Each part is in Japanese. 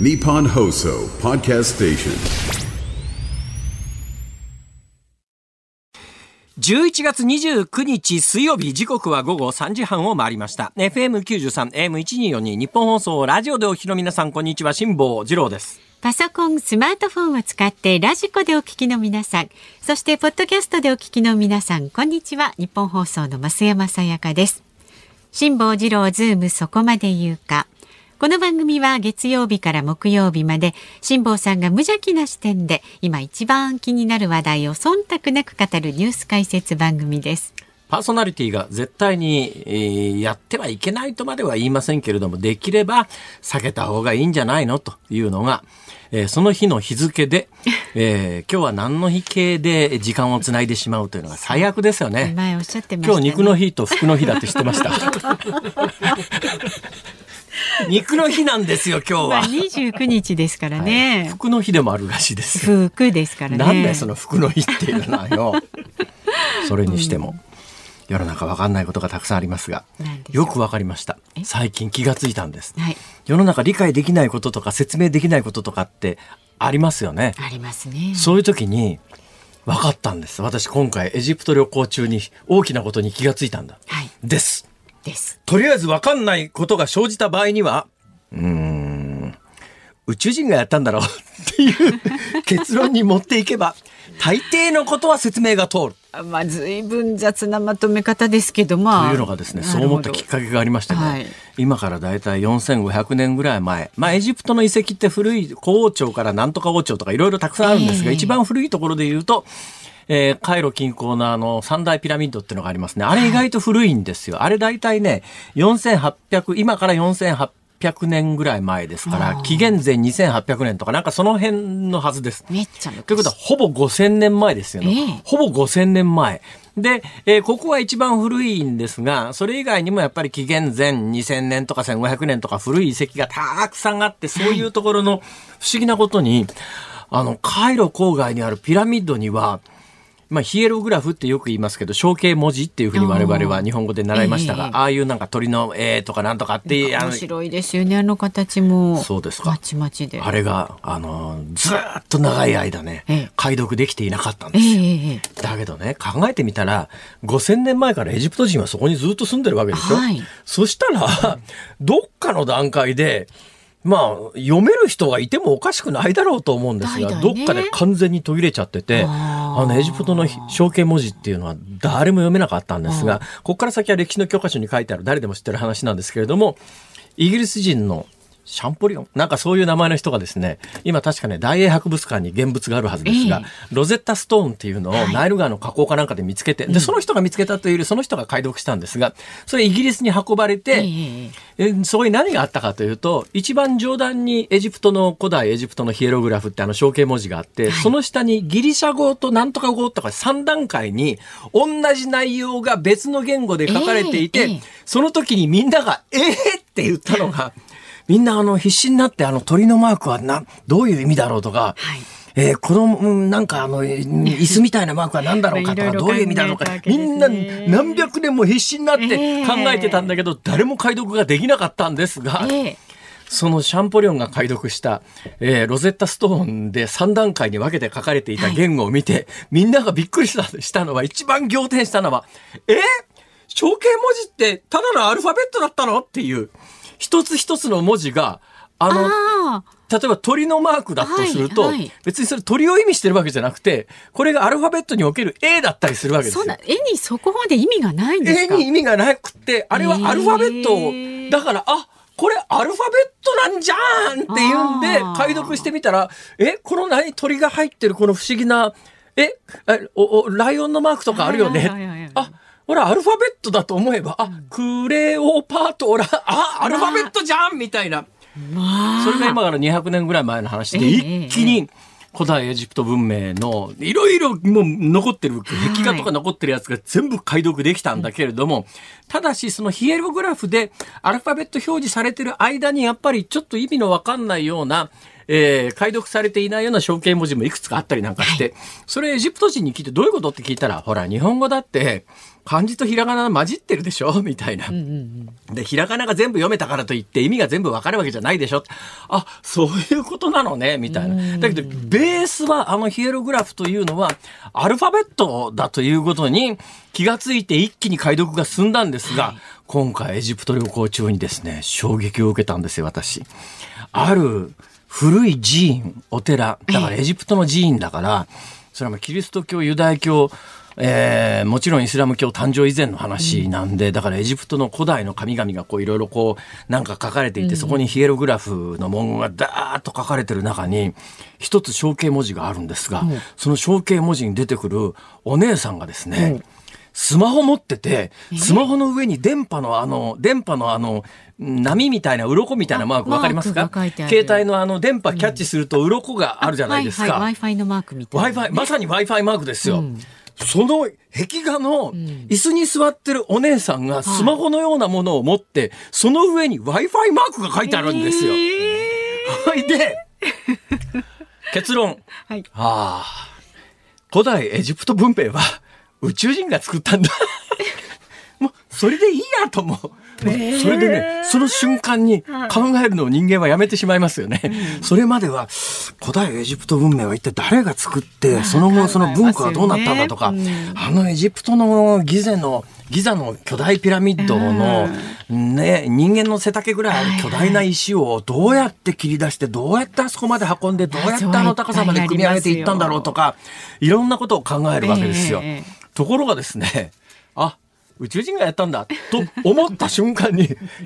Nippon Hoso Podcast Station. 11月29日水曜日時刻は午後3時半を回りました FM93 AM1242 日本放送ラジオでお聞きの皆さんこんにちは辛坊治郎ですパソコン、スマートフォンを使ってラジコでお聞きの皆さん、そしてポッドキャストでお聞きの皆さん、こんにちは。日本放送の増山さやかです。辛坊治郎ズームそこまで言うか。この番組は月曜日から木曜日まで辛坊さんが無邪気な視点で今一番気になる話題を忖度なく語るニュース解説番組です。パーソナリティが絶対に、えーやってはいけないとまでは言いませんけれども、できれば避けた方がいいんじゃないのというのが、えーその日の日付で、えー今日は何の日系で時間をつないでしまうというのが最悪ですよね。前おっしゃってました、ね。今日肉の日と服の日だって知ってました。肉の日なんですよ、今日まあは。29日ですからね。服の日でもあるらしいですよ。服ですからね。なんだよ、その服の日っていうのはよ。それにしても、世の中わかんないことがたくさんありますがよくわかりました。最近気がついたんです。はい。世の中理解できないこととか説明できないこととかってありますよね。ありますね。そういう時に分かったんです。私今回エジプト旅行中に大きなことに気がついたんだ。はい。です。です。とりあえず分かんないことが生じた場合には、うーん、宇宙人がやったんだろうっていう結論に持っていけば、大抵のことは説明が通る。あまあ、随分雑なまとめ方ですけど、まあ。というのがですね、そう思ったきっかけがありましてね、はい今からだいたい4500年ぐらい前、まあエジプトの遺跡って古い古王朝からなんとか王朝とかいろいろたくさんあるんですが、ええ一番古いところで言うと、えーカイロ近郊のあの三大ピラミッドっていうのがありますね。あれ意外と古いんですよ。あれだいたいね、4800、今から4800年ぐらい前ですから、紀元前2800年とかなんかその辺のはずです。めっちゃ昔ということは、ほぼ5000年前ですよね。ええほぼ5000年前。で、えーここは一番古いんですが、それ以外にもやっぱり紀元前2000年とか1500年とか古い遺跡がたくさんあって、そういうところの不思議なことに、あの、カイロ郊外にあるピラミッドには、まあ、ヒエログラフってよく言いますけど、象形文字っていうふうに我々は日本語で習いましたが、ええ。ああいうなんか鳥の絵とかなんとかって、あの面白いですよね、あの形も。そうですか。まちまちで。あれが、あの、ずーっと長い間ねええ、解読できていなかったんええですよ。だけどね、考えてみたら、5000年前からエジプト人はそこにずっと住んでるわけでしょ、はい。そしたら、どっかの段階で、まあ、読める人がいてもおかしくないだろうと思うんですが、ね。どっかで完全に途切れちゃってて、あの、エジプトの象形文字っていうのは誰も読めなかったんですが、ここから先は歴史の教科書に書いてある誰でも知ってる話なんですけれども、イギリス人のシャンポリオン。なんかそういう名前の人がですね、今確かね、大英博物館に現物があるはずですが、えロゼッタストーンっていうのをナイル川の河口かなんかで見つけて、で、その人が見つけたというより、その人が解読したんですが、それイギリスに運ばれて、ええ。えそこに何があったかというと、一番上段にエジプトの古代エジプトのヒエログラフってあの象形文字があって、その下にギリシャ語となんとか語とか3段階に同じ内容が別の言語で書かれていて、ええ。ええその時にみんなが、えー、って言ったのが、みんなあの必死になってあの鳥のマークはな、どういう意味だろうとか、はい。えーこの、うんなんかあの、えー椅子みたいなマークは何だろうかとか、どういう意味だろうかみんな何百年も必死になってええ。考えてたんだけど、誰も解読ができなかったんですが、ええ。そのシャンポリオンが解読した、えーロゼッタストーンで3段階に分けて書かれていた言語を見て、みんながびっくりしたしたのは、一番仰天したのは、えー象形文字ってただのアルファベットだったの？っていう、一つ一つの文字が、あの、ああ、例えば鳥のマークだとすると、はいはい。別にそれ鳥を意味してるわけじゃなくて、これがアルファベットにおける A だったりするわけですよ。そん。な、絵にそこまで意味がないんですか？絵に意味がなくて、あれはアルファベットを、へーだから、あ、これアルファベットなんじゃーんっていうんで解読してみたら、え、この何鳥が入ってるこの不思議な、え、えおおライオンのマークとかあるよね。はいはいはいはい。あ、ほら、アルファベットだと思えば、あ、クレオパトラ、あ、アルファベットじゃんみたいな。まあ。それが今から200年ぐらい前の話で、ええ一気に古代エジプト文明のいろいろもう残ってる、壁画とか残ってるやつが全部解読できたんだけれども、ただしそのヒエログラフでアルファベット表示されてる間にやっぱりちょっと意味のわかんないような、えー解読されていないような象形文字もいくつかあったりなんかして、それエジプト人に聞いてどういうことって聞いたら、ほら、日本語だって、漢字とひらがな混じってるでしょ？みたいな。で、ひらがなが全部読めたからといって意味が全部わかるわけじゃないでしょ？あ、そういうことなのね？みたいな。だけど、ベースは、あのヒエログラフというのは、アルファベットだということに気がついて一気に解読が進んだんですが、今回エジプト旅行中にですね、衝撃を受けたんですよ、私。ある古い寺院、お寺、だからエジプトの寺院だから、それはキリスト教、ユダヤ教、えーもちろんイスラム教誕生以前の話なんで、だからエジプトの古代の神々がこういろいろこうなんか書かれていて、そこにヒエログラフの文言がダーッと書かれてる中に一つ象形文字があるんですが、その象形文字に出てくるお姉さんがですね、スマホ持ってて、スマホの上に電波のあの、電波のあの、波みたいな、鱗みたいなマークあわかりますか？携帯のあの電波キャッチすると鱗があるじゃないですか。Wi-Fi のマークみたいな。Wi-Fi、まさに Wi-Fi マークですよ。その壁画の椅子に座ってるお姉さんがスマホのようなものを持って、その上に Wi-Fi マークが書いてあるんですよ。ほいで、結論。はい。ああ、古代エジプト文明は宇宙人が作ったんだ。もう、それでいいやと思う。それでね、その瞬間に考えるのを人間はやめてしまいますよね。それまでは、古代エジプト文明は一体誰が作って、その後その文化はどうなったんだとか、考えますよね。あのエジプトのギゼの、ギザの巨大ピラミッドの、ね、人間の背丈ぐらいある巨大な石をどうやって切り出して、どうやってあそこまで運んで、どうやってあの高さまで組み上げていったんだろうとか、いろんなことを考えるわけですよ。ええ。ところがですね、あ、宇宙人がやったんだと思った瞬間に、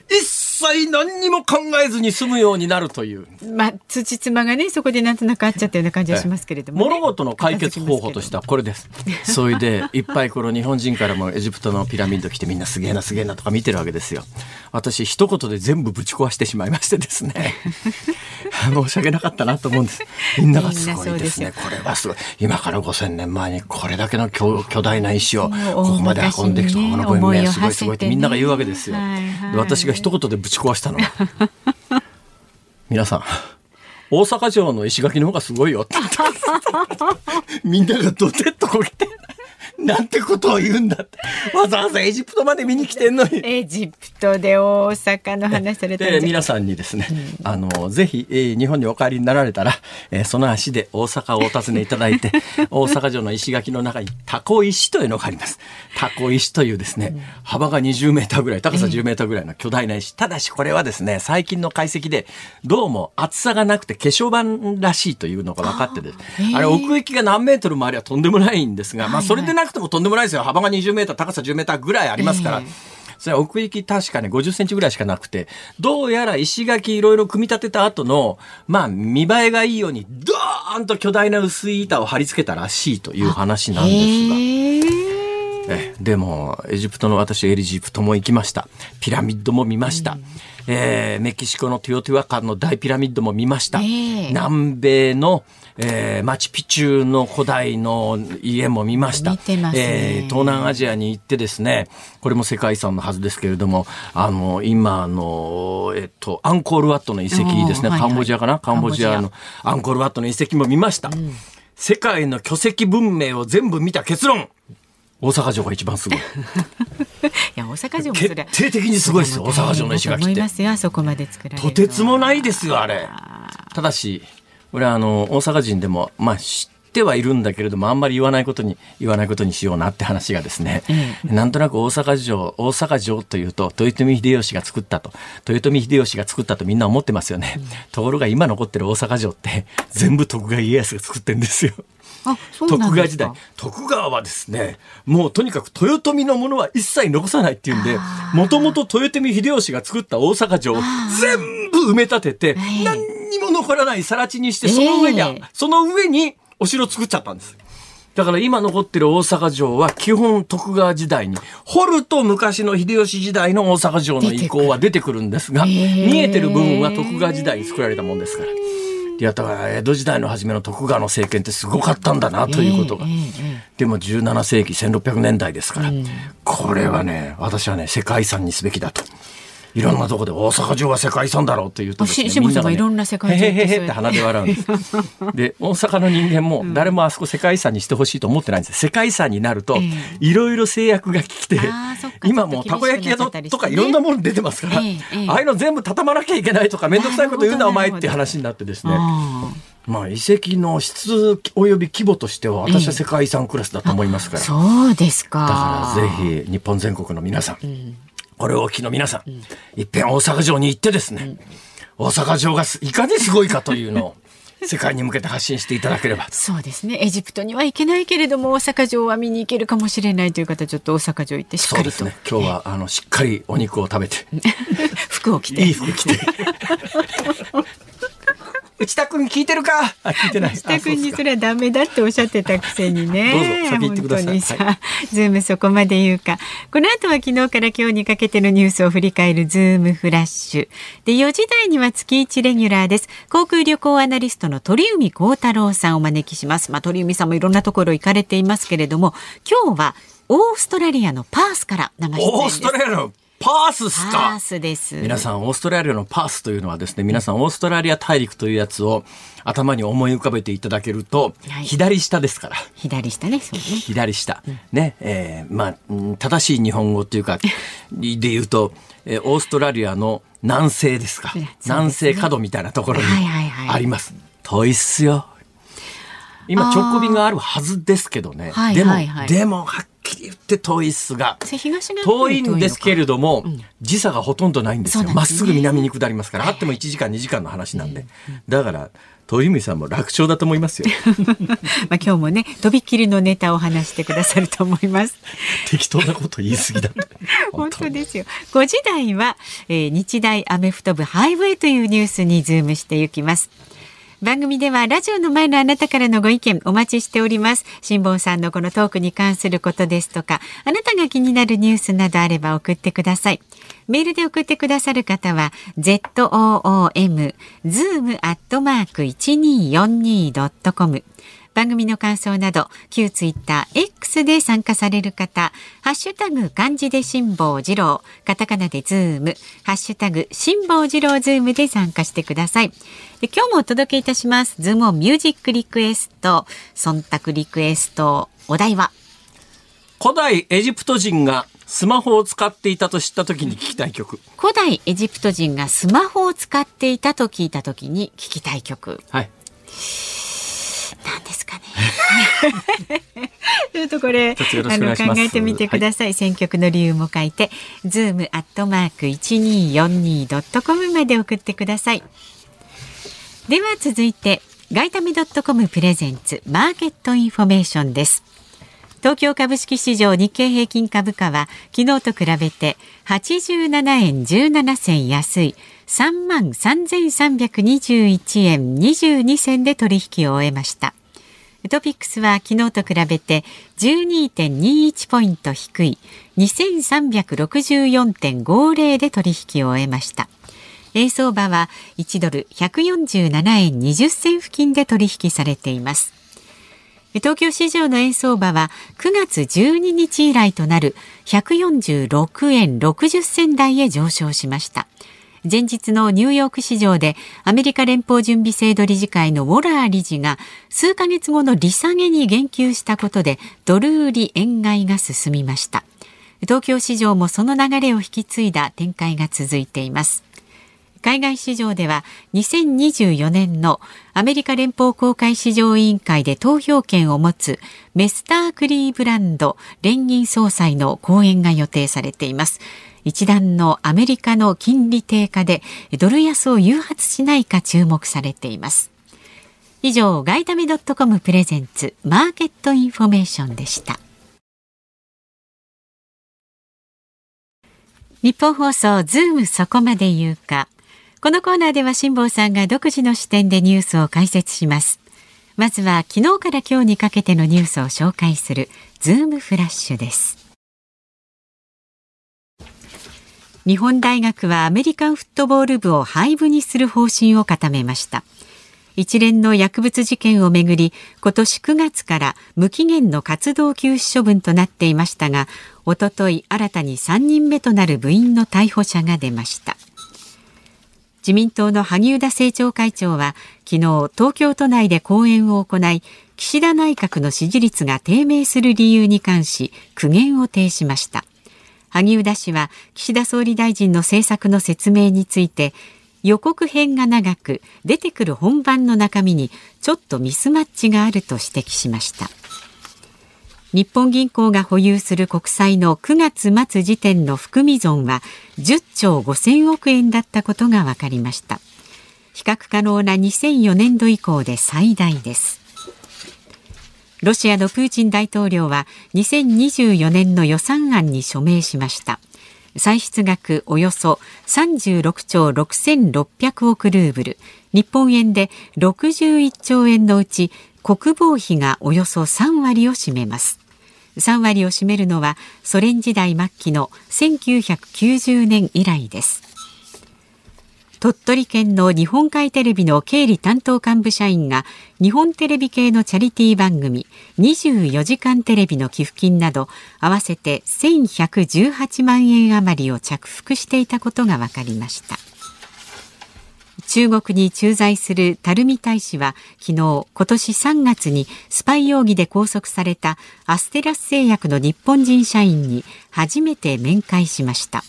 一 切何にも考えずに済むようになるという。まあ、土妻がね、そこでなんとなくあっちゃったような感じはしますけれども、ね。物事の解決方法としてはこれです。それで、いっぱいこの日本人からもエジプトのピラミッド来てみんなすげえなすげえなとか見てるわけですよ。私一言で全部ぶち壊してしまいましてですね。申し訳なかったなと思うんです。みんながすごいですね。これはすごい。今から5000年前にこれだけの巨巨大な石をここまで運んでいくと、この文明はすごいすごいってみんなが言うわけですよ。はいはいで私が一言でぶち壊したのは。皆さん、大阪城の石垣の方がすごいよって言って。みんながドテッとこけて、なんてことを言うんだって。わざわざエジプトまで見に来てんのに。エジプトで大阪の話されたんじゃで、皆さんにですね、あの、ぜひ、えー日本にお帰りになられたら、えーその足で大阪をお訪ねいただいて、大阪城の石垣の中にタコ石というのがあります。タコ石というですね、幅が20メーターぐらい、高さ10メーターぐらいの巨大な石。ただしこれはですね、最近の解析で、どうも厚さがなくて化粧板らしいというのが分かってです。あれ、奥行きが何メートルもありゃとんでもないんですが、まあ、それでなくてもとんでもないですよ。幅が20メーター、高さ10メーターぐらいありますから。それは奥行き確かね、50センチぐらいしかなくて、どうやら石垣いろいろ組み立てた後の、まあ、見栄えがいいように、ドーンと巨大な薄い板を貼り付けたらしいという話なんですが。えでも、エジプトの私、エジプトも行きました。ピラミッドも見ました。えーメキシコのティオティワカンの大ピラミッドも見ました。ええ南米の、えーマチュピチュの古代の家も見ました。見てますね。えー東南アジアに行ってですね、これも世界遺産のはずですけれども、あの、今あの、えっと、アンコールワットの遺跡ですね。おーはいはい。カンボジアかな？カンボジア。のアンコールワットの遺跡も見ました。世界の巨石文明を全部見た結論。大阪城が一番すごい。いや大阪城もそれ決定的にすごいですよ。大阪城の石垣って思いますよ。あそこまで作られるのとてつもないですよ、あれ。ただし、俺はあの、大阪人でも、まあ、知ってはいるんだけれども、あんまり言わないことに、言わないことにしようなって話がですね、なんとなく大阪城、大阪城というと、豊臣秀吉が作ったと、豊臣秀吉が作ったとみんな思ってますよね。ところが今残ってる大阪城って、全部徳川家康が作ってるんですよ。あそうなん徳川時代。徳川はですねもうとにかく豊臣のものは一切残さないっていうんでもともと豊臣秀吉が作った大阪城を全部埋め立ててええ。何にも残らない更地にしてその上に、ええその上にお城作っちゃったんです。だから今残ってる大阪城は基本徳川時代に掘ると昔の秀吉時代の大阪城の遺構は出てくるんですがへえ見えてる部分は徳川時代に作られたもんですから。いやだから江戸時代の初めの徳川の政権ってすごかったんだなということが。でも17世紀1600年代ですから、これはね私はね世界遺産にすべきだといろんなところで大阪城は世界遺産だろうって言うとですね、あしさんがみいろんな世界遺産へへへへって鼻で笑うんです。で、大阪の人間も誰もあそこ世界遺産にしてほしいと思ってないんです。世界遺産になるとえ、いろいろ制約が来て今もうたこ焼き屋とかいろんなもの出てますから、ああいうの全部畳まなきゃいけないとか、めんどくさいこと言うなお前っていう話になってですね。あまあ遺跡の質及び規模としては私は世界遺産クラスだと思いますから。ーそうですか。だからぜひ日本全国の皆さん、これをお聞きの皆さん、いっぺん大阪城に行ってですね、大阪城がすいかにすごいかというのを 世界に向けて発信していただければ。そうですね。エジプトには行けないけれども、大阪城は見に行けるかもしれないという方、ちょっと大阪城行ってしっかりと、そうですね。今日はあのしっかりお肉を食べて、服を着て。いい服着て。内田君聞いてるか？あ、聞いてない。内田君にそれはダメだっておっしゃってたくせにね。どうぞ先言ってください本当にさ、はズームそこまで言うか。この後は昨日から今日にかけてのニュースを振り返るズームフラッシュ。で、4時台には月1レギュラーです。航空旅行アナリストの鳥海高太郎さんをお招きします。まあ、鳥海さんもいろんなところ行かれていますけれども、今日はオーストラリアのパースから生出演です。オーストラリアのパースっすパかースです。皆さん、オーストラリアのパースというのはですね、皆さん、オーストラリア大陸というやつを頭に思い浮かべていただけると、はい左下ですから。左下ね、そうね。左下。ね、えーまあ、うん正しい日本語っていうか、で言うと、えーオーストラリアの南西ですか。すね南西角みたいなところにはいはいはいあります。遠いっすよ。今、直行便があるはずですけどね。はいでも、はいはいでも、はっきり言って遠いっすが。遠いんですけれども、ん時差がほとんどないんですよ。まっすぐ南に下りますから、あっても1時間2時間の話なんで。だから、鳥海さんも楽勝だと思いますよ。まあ今日もね、とびっきりのネタを話してくださると思います。適当なこと言い過ぎだ。本当ですよ。5時台は、えー日大アメフト部ハイウェイというニュースにズームしていきます。番組ではラジオの前のあなたからのご意見お待ちしております。辛坊さんのこのトークに関することですとか、あなたが気になるニュースなどあれば送ってください。メールで送ってくださる方は、zoom、zoom アットマーク 1242.com。番組の感想など、旧ツイッター X で参加される方、ハッシュタグ漢字で辛坊治郎、カタカナでズーム、ハッシュタグ辛坊治郎ズームで参加してください。で今日もお届けいたします。ズームミュージックリクエスト、忖度リクエスト、お題は、古代エジプト人がスマホを使っていたと知った時に聞きたい曲。古代エジプト人がスマホを使っていたと聞いたときに聞きたい曲。はい。なんです。ちょっとこれ、あの考えてみてください。選曲の理由も書いて、ズームアットマーク一二四二ドットコムまで送ってください。では続いて、ガイタミドットコムプレゼンツマーケットインフォメーションです。東京株式市場日経平均株価は昨日と比べて87円17銭安い3万3321円22銭で取引を終えました。トピックスは昨日と比べて12.21ポイント低い2364.50で取引を終えました。円相場は1ドル147円20銭付近で取引されています。東京市場の円相場は9月12日以来となる146円60銭台へ上昇しました。前日のニューヨーク市場でアメリカ連邦準備制度理事会のウォラー理事が数ヶ月後の利下げに言及したことでドル売り円買いが進みました。東京市場もその流れを引き継いだ展開が続いています。海外市場では2024年のアメリカ連邦公開市場委員会で投票権を持つメスター・クリーブランド連銀総裁の講演が予定されています。一段のアメリカの金利低下でドル安を誘発しないか注目されています。以上、ガイタミドットコムプレゼンツマーケットインフォメーションでした。ニッポン放送ズームそこまで言うか。このコーナーでは辛坊さんが独自の視点でニュースを解説します。まずは昨日から今日にかけてのニュースを紹介するズームフラッシュです。日本大学はアメリカンフットボール部を廃部にする方針を固めました。一連の薬物事件をめぐり今年9月から無期限の活動休止処分となっていましたがおととい新たに3人目となる部員の逮捕者が出ました自民党の萩生田政調会長は昨日東京都内で講演を行い岸田内閣の支持率が低迷する理由に関し苦言を呈しました。萩生田氏は岸田総理大臣の政策の説明について予告編が長く出てくる本番の中身にちょっとミスマッチがあると指摘しました。日本銀行が保有する国債の9月末時点の含み損は10兆5000億円だったことが分かりました。比較可能な2004年度以降で最大です。ロシアのプーチン大統領は2024年の予算案に署名しました。歳出額およそ36兆6600億ルーブル。日本円で61兆円のうち国防費がおよそ3割を占めます。3割を占めるのはソ連時代末期の1990年以来です。鳥取県の日本海テレビの経理担当幹部社員が日本テレビ系のチャリティー番組24時間テレビの寄付金など合わせて1118万円余りを着服していたことが分かりました。中国に駐在する垂水大使は昨日今年3月にスパイ容疑で拘束されたアステラス製薬の日本人社員に初めて面会しました。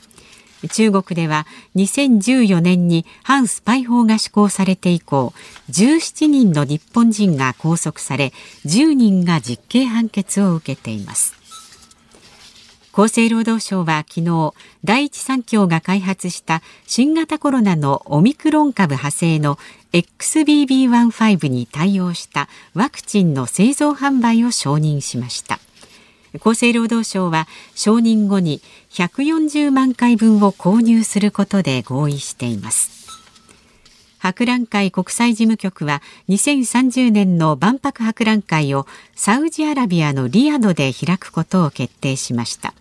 中国では2014年に反スパイ法が施行されて以降17人の日本人が拘束され10人が実刑判決を受けています。厚生労働省は昨日第一三共が開発した新型コロナのオミクロン株派生の XBB.1.5 に対応したワクチンの製造販売を承認しました。厚生労働省は承認後に140万回分を購入することで合意しています。博覧会国際事務局は2030年の万博博覧会をサウジアラビアのリヤドで開くことを決定しました。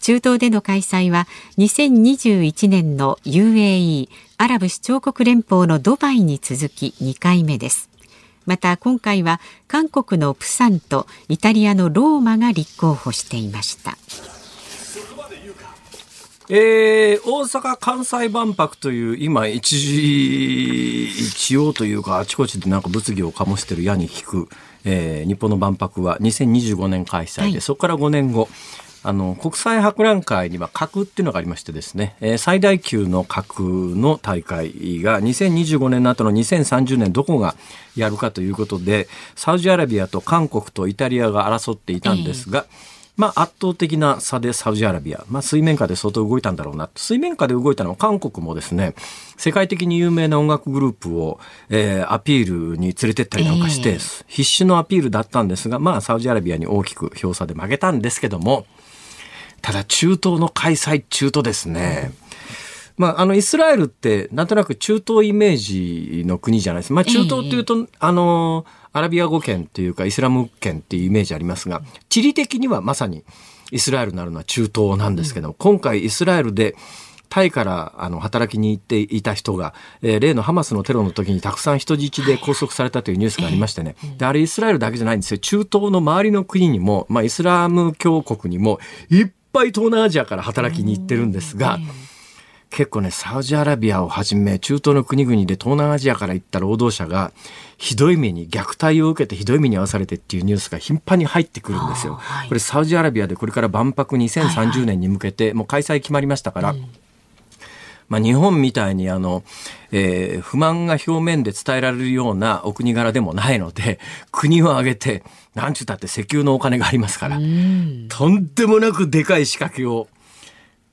中東での開催は2021年の UAE アラブ首長国連邦のドバイに続き2回目です。また今回は韓国のプサンとイタリアのローマが立候補していました。えー、大阪・関西万博という今一時一応というかあちこちでなんか物議を醸している矢に引く、えー、日本の万博は2025年開催で、はい、そこから5年後あの国際博覧会には核っていうのがありましてですね、えー、最大級の核の大会が2025年の後の2030年どこがやるかということでサウジアラビアと韓国とイタリアが争っていたんですが、えーまあ、圧倒的な差でサウジアラビア、まあ、水面下で相当動いたんだろうな。水面下で動いたのは韓国もですね、世界的に有名な音楽グループを、えー、アピールに連れてったりなんかして、えー、必死のアピールだったんですが、まあ、サウジアラビアに大きく票差で負けたんですけども、ただ中東の開催中とですね、まあ、あの、イスラエルって、なんとなく中東イメージの国じゃないです。まあ、中東っていうと、あの、アラビア語圏っていうか、イスラム圏っていうイメージありますが、地理的にはまさにイスラエルになるのは中東なんですけども、今回イスラエルで、タイからあの働きに行っていた人が、えー、例のハマスのテロの時にたくさん人質で拘束されたというニュースがありましてね、であれイスラエルだけじゃないんですよ。中東の周りの国にも、まあ、イスラム教国にもいっぱい東南アジアから働きに行ってるんですが、結構ね、サウジアラビアをはじめ、中東の国々で東南アジアから行った労働者が、ひどい目に、虐待を受けてひどい目に遭わされてっていうニュースが頻繁に入ってくるんですよ。はい、これサウジアラビアでこれから万博2030年に向けて、もう開催決まりましたから、まあ、日本みたいにあの、えー、不満が表面で伝えられるようなお国柄でもないので、国を挙げて、なんちゅったって石油のお金がありますから、とんでもなくでかい仕掛けを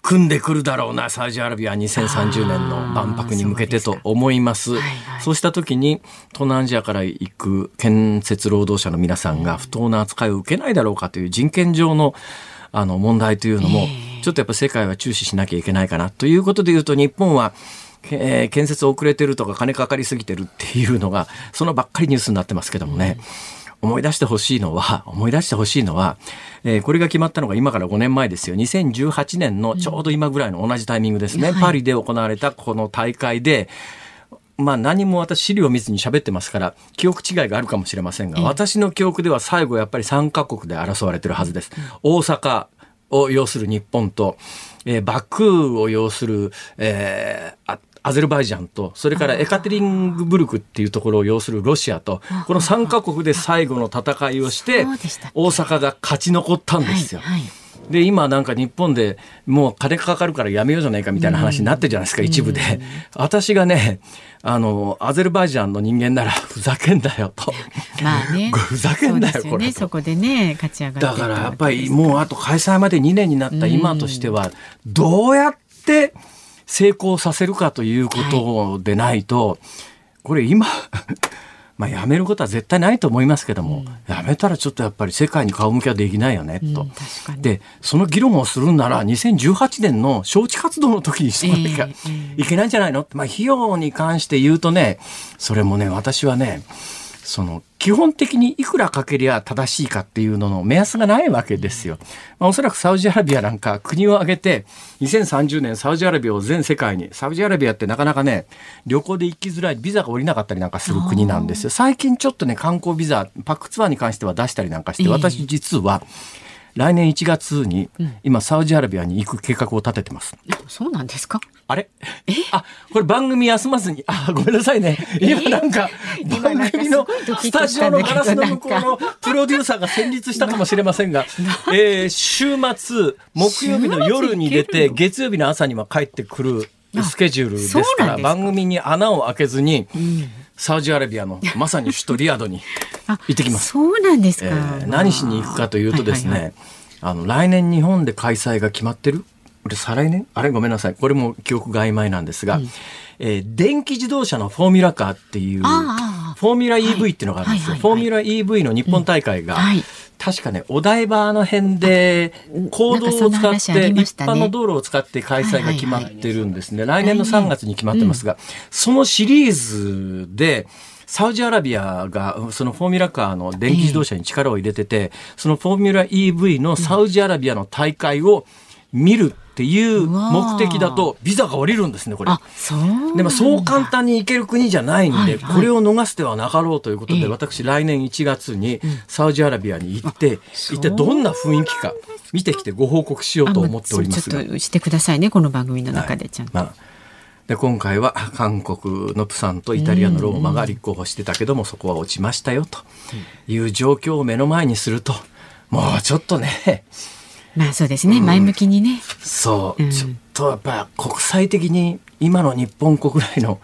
組んでくるだろうな、サウジアラビア2030年の万博に向けてと思います。そうはいはい、そうした時に、東南アジアから行く建設労働者の皆さんが不当な扱いを受けないだろうかという人権上のあの問題というのも、ちょっとやっぱ世界は注視しなきゃいけないかなということで言うと、日本は、えー、建設遅れてるとか金かかりすぎてるっていうのが、そのばっかりニュースになってますけどもね。うん思い出してほしいのは、思い出してほしいのは、えー、これが決まったのが今から5年前ですよ。2018年のちょうど今ぐらいの同じタイミングですね。うんはい、パリで行われたこの大会で、まあ何も私資料を見ずに喋ってますから、記憶違いがあるかもしれませんが、ええ私の記憶では最後やっぱり3カ国で争われてるはずです。大阪を要する日本と、えーバクーを要する、えーあアゼルバイジャンと、それからエカテリンブルクっていうところを要するロシアと、この3カ国で最後の戦いをして大阪が勝ち残ったんですよ。はいはい。で今なんか日本でもう金かかるからやめようじゃないかみたいな話になってるじゃないですか、一部で。私がねあのアゼルバイジャンの人間ならふざけんだよと。まあね。ふざけんなよそうですこれねそこでね勝ち上がだからやっぱりもうあと開催まで2年になった今としてはどうやって成功させるかということでないと、これ今 まあやめることは絶対ないと思いますけども、やめたらちょっとやっぱり世界に顔向けはできないよねと。うんでその議論をするんなら2018年の招致活動の時にしなきゃええいけないんじゃないの？って、まあ、費用に関して言うとねそれもね私はねその基本的にいくらかけりゃ正しいかっていうのの目安がないわけですよ。まあ、おそらくサウジアラビアなんか国を挙げて2030年サウジアラビアを全世界にサウジアラビアってなかなかね旅行で行きづらいビザが下りなかったりなんかする国なんですよ。最近ちょっとね観光ビザパックツアーに関しては出したりなんかしてええ私実は来年1月に今サウジアラビアに行く計画を立ててます。そうなんですか？あれ？あ、これ番組休まずに、あ、ごめんなさいね。今なんか、番組のスタジオのガラスの向こうのプロデューサーが戦慄したかもしれませんが、えー週末、木曜日の夜に出て、月曜日の朝には帰ってくるスケジュールですから、番組に穴を開けずに、サウジアラビアのまさに首都リヤドに あ行ってきます。そうなんですか、えー何しに行くかというとですね、あの来年日本で開催が決まってるこれ再来年？あれ？ごめんなさい。これも記憶が曖昧なんですが、えー電気自動車のフォーミュラカーっていうフォーミュラ EV っていうのがあるんですよ、フォーミュラ EV の日本大会が、うん。はい確かねお台場の辺で公道を使って、一般の道路を使って開催が決まってるんですね、来年の3月に決まってますが、そのシリーズでサウジアラビアがそのフォーミュラカーの電気自動車に力を入れてて、そのフォーミュラ EV のサウジアラビアの大会を見るっていう目的だとビザが下りるんですねこれ。でもそう簡単に行ける国じゃないんで、はいはいこれを逃してはなかろうということで、ええ。私来年1月にサウジアラビアに行って、一体どんな雰囲気か見てきてご報告しようと思っております。がちょっ。としてくださいねこの番組の中でちゃんと、まあで今回は韓国のプサンとイタリアのローマが立候補してたけどもそこは落ちましたよという状況を目の前にするともうちょっとねまあそうですね、前向きにね。そう、うん。ちょっとやっぱ国際的に今の日本国内の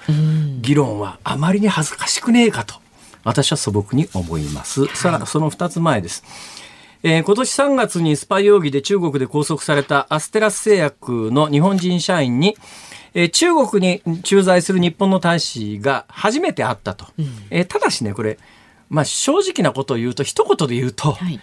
議論はあまりに恥ずかしくねえかと私は素朴に思います。さあその2つ前です。えー今年3月にスパイ容疑で中国で拘束されたアステラス製薬の日本人社員に、えー中国に駐在する日本の大使が初めて会ったと。えーただしね、これ、まあ正直なことを言うと、一言で言うと、はい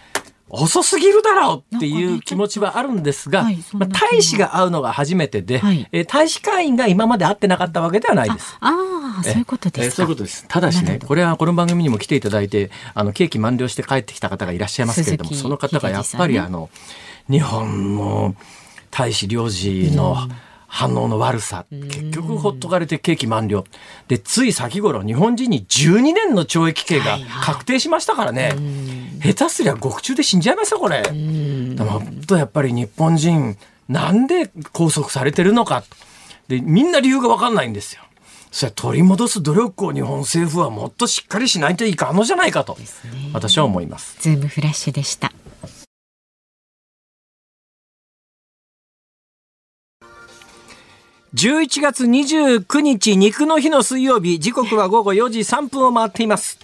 遅すぎるだろうっていう気持ちはあるんですが、はいまあ、大使が会うのが初めてで、はい。えー大使館員が今まで会ってなかったわけではないです。ああそういうことですそういうことです。ただしねこれはこの番組にも来ていただいて、あの、刑期満了して帰ってきた方がいらっしゃいますけれども、その方がやっぱり、あの、日本の大使領事の反応の悪さ、結局ほっとかれて刑期満了。で、つい先頃、日本人に12年の懲役刑が確定しましたからね、下手すりゃ獄中で死んじゃいますよ、これ。でも本当やっぱり日本人、なんで拘束されてるのか。で、みんな理由がわかんないんですよ。それ取り戻す努力を日本政府はもっとしっかりしないといかんのじゃないかと、私は思います。ズームフラッシュでした11月29日肉の日の水曜日。時刻は午後4時3分を回っています。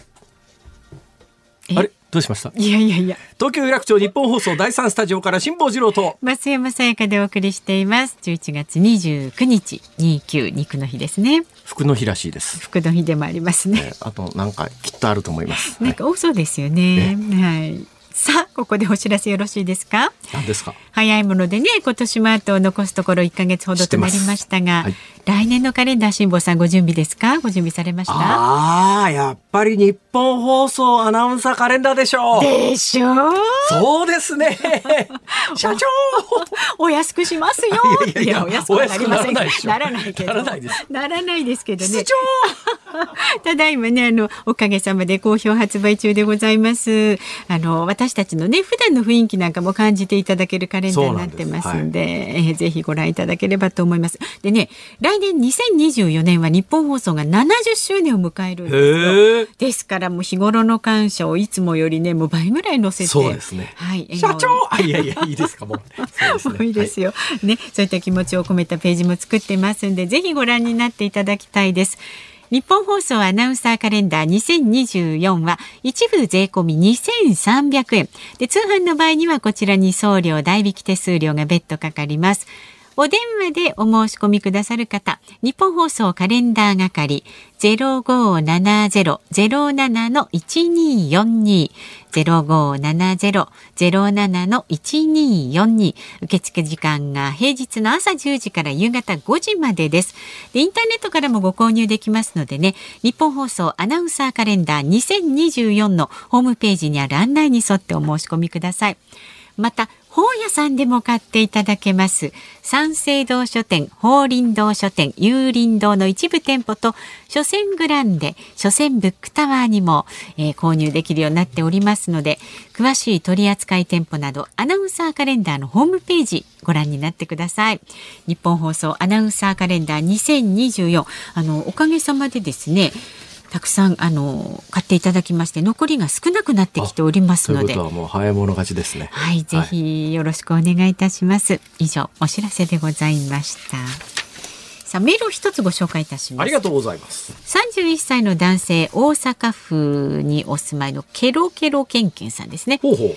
え？あれ？どうしました？いやいやいや。東京有楽町日本放送第3スタジオから辛坊治郎と。増山さやかでお送りしています。11月29日。29肉の日ですね。福の日らしいです、福の日でもありますね。えーあとなんかきっとあると思います、なんか多そうですよね。はい。さあここでお知らせよろしいですか？何ですか？早いものでね今年もあと残すところ1か月ほどとなりましたが、はい、来年のカレンダー辛坊さんご準備ですか？ご準備されました？ああやっぱり日本放送アナウンサーカレンダーでしょう。でしょう？そうですね。社長。お安くしますよ。いやいやお安くはなりませんならないけど。ならないです。けどね。ただいまねあのおかげさまで好評発売中でございます。あの私たちのね普段の雰囲気なんかも感じていただけるカレンダーになってますんで、はい、えー、ぜひご覧いただければと思います。でね来年2024年は日本放送が70周年を迎えるんですよ。ですからもう日頃の感謝をいつもよりねもう倍ぐらい載せて。そうですね。はい社長！いやいやいいですか？もう。そうですね。いいですよ、はい、ねそういった気持ちを込めたページも作ってますんでぜひご覧になっていただきたいです。日本放送アナウンサーカレンダー2024は一部税込み2300円で通販の場合にはこちらに送料代引き手数料が別途かかりますお電話でお申し込みくださる方、日本放送カレンダー係0570-07-1242 0570-07-1242受付時間が平日の朝10時から夕方5時までですで。インターネットからもご購入できますのでね、日本放送アナウンサーカレンダー2024のホームページにある案内に沿ってお申し込みください。また本屋さんでも買っていただけます。三省堂書店、法輪堂書店、有林堂の一部店舗と書店グランデ、書店ブックタワーにも、えー、購入できるようになっておりますので詳しい取扱店舗などアナウンサーカレンダーのホームページご覧になってください。日本放送アナウンサーカレンダー2024あのおかげさまでですねたくさんあの買っていただきまして残りが少なくなってきておりますので、ということはもう早い者勝ちですね。はい、ぜひよろしくお願いいたします。はい、以上お知らせでございました。さあメールを一つご紹介いたします。ありがとうございます。三十一歳の男性大阪府にお住まいのケロケロケンケンさんですね。ほうほう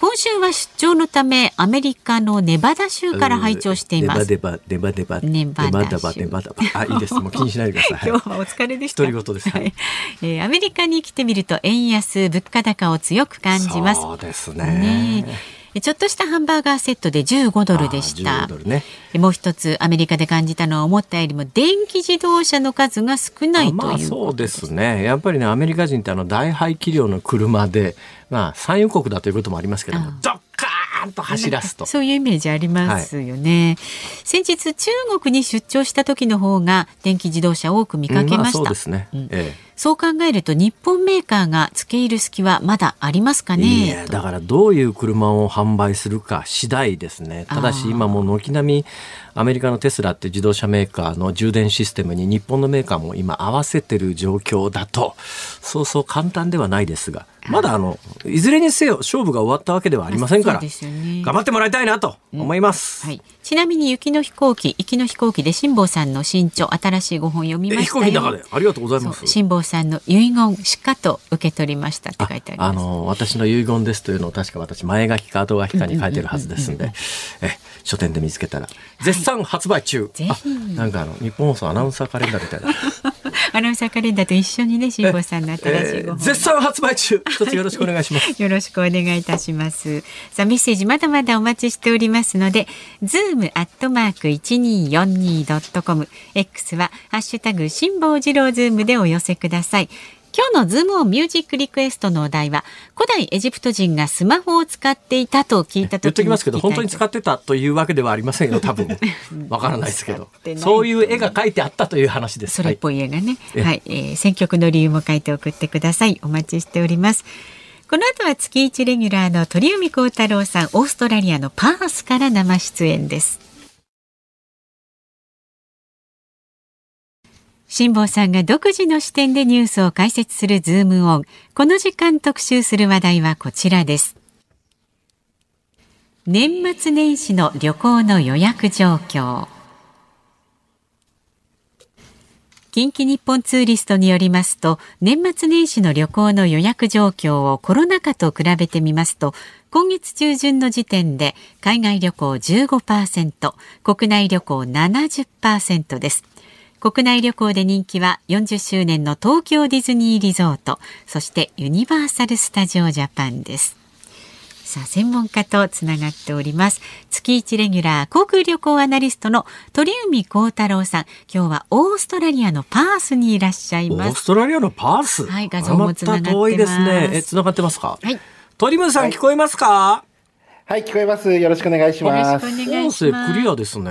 今週は出張のためアメリカのネバダ州から拝聴しています。ネバネバネバネバネバネバネバあいいです。もう気にしないでください。今日はお疲れでした。独り言です。はい。えー、アメリカに来てみると円安物価高を強く感じます。そうですね。ねちょっとしたハンバーガーセットで15ドルでした。ね、もう一つアメリカで感じたのは思ったよりも電気自動車の数が少ないというそうですね。やっぱりねアメリカ人ってあの大排気量の車でまあ産油国だということもありますけども、ドッカーンと走らすと。そういうイメージありますよね。はい、先日中国に出張した時の方が電気自動車多く見かけました。まあ、そうですね。うんええそう考えると日本メーカーが付け入る隙はまだありますかね？だからどういう車を販売するか次第ですね。ただし今もう軒並みアメリカのテスラって自動車メーカーの充電システムに日本のメーカーも今合わせてる状況だと。そうそう簡単ではないですがまだあのいずれにせよ勝負が終わったわけではありませんから、ね、頑張ってもらいたいなと思います、うんはい、ちなみに雪の飛行機行きの飛行機で辛坊さんの新著新しいご本読みました飛行機の中で。ありがとうございます。辛坊さんの遺言しかと受け取りましたって書いてあります。あの私の遺言ですというのを確か私前書きか後書きかに書いてるはずですんで。え書店で見つけたら絶賛発売中、はい、なんかあのニッポン放送アナウンサーカレンダーみたいなアナウンサーカレンダーと一緒にね辛坊さんの新しいご本、えー、絶賛発売中。一つよろしくお願いします。よろしくお願いいたします。さあメッセージまだまだお待ちしておりますのでズームアットマーク一二四二ドットコム X はハッシュタグ辛坊治郎ズームでお寄せください今日のズームオンミュージックリクエストのお題は古代エジプト人がスマホを使っていたと聞いた言ってきますけど本当に使ってたというわけではありませんよ多分。わからないですけどそういう絵が描いてあったという話です。それっぽい絵がね。はい、はい、えー、選曲の理由も書いて送ってください。お待ちしております。この後は月一レギュラーの鳥海高太朗さんオーストラリアのパースから生出演です辛坊さんが独自の視点でニュースを解説するズームオン。この時間特集する話題はこちらです。年末年始の旅行の予約状況。近畿日本ツーリストによりますと、年末年始の旅行の予約状況をコロナ禍と比べてみますと、今月中旬の時点で海外旅行15%、国内旅行70%です。国内旅行で人気は40周年の東京ディズニーリゾートそしてユニバーサル・スタジオ・ジャパンですさあ、専門家とつながっております。月一レギュラー、航空旅行アナリストの鳥海幸太郎さん。今日はオーストラリアのパースにいらっしゃいオーます。ストラリアのパース？はい画像もつながってますまた遠いですね。え、繋がってますか？はい。鳥ムさん、はい聞こえますか？はい、聞こえます。よろしくお願いします。音。声クリアですね。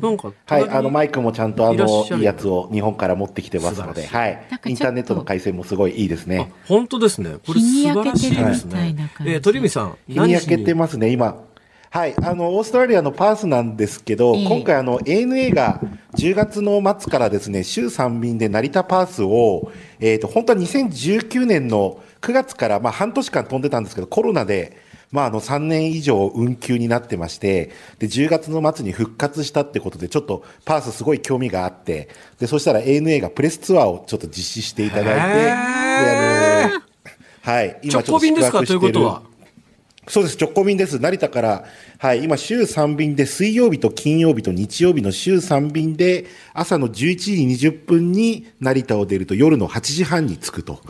なんか、はい、あのマイクもちゃんとあのいいやつを日本から持ってきてますので、はいインターネットの回線もすごいいいですね。本当ですね。これ日に素晴らしいですねえー、鳥海さん、日に焼けてますね、今。はい、あのオーストラリアのパースなんですけど、ええ今回あの ANA が10月の末からですね週3便で成田パースを、えー、と本当は2019年の9月から、まあ、半年間飛んでたんですけどコロナで、まあ、あの3年以上運休になってましてで10月の末に復活したってことでちょっとパースすごい興味があってでそしたら ANA がプレスツアーをちょっと実施していただいてであのはい、直行便ですか？ということは。そうです、直行便です。成田から、はい、今週3便で、水曜日と金曜日と日曜日の週3便で、朝の11時20分に成田を出ると夜の8時半に着くと。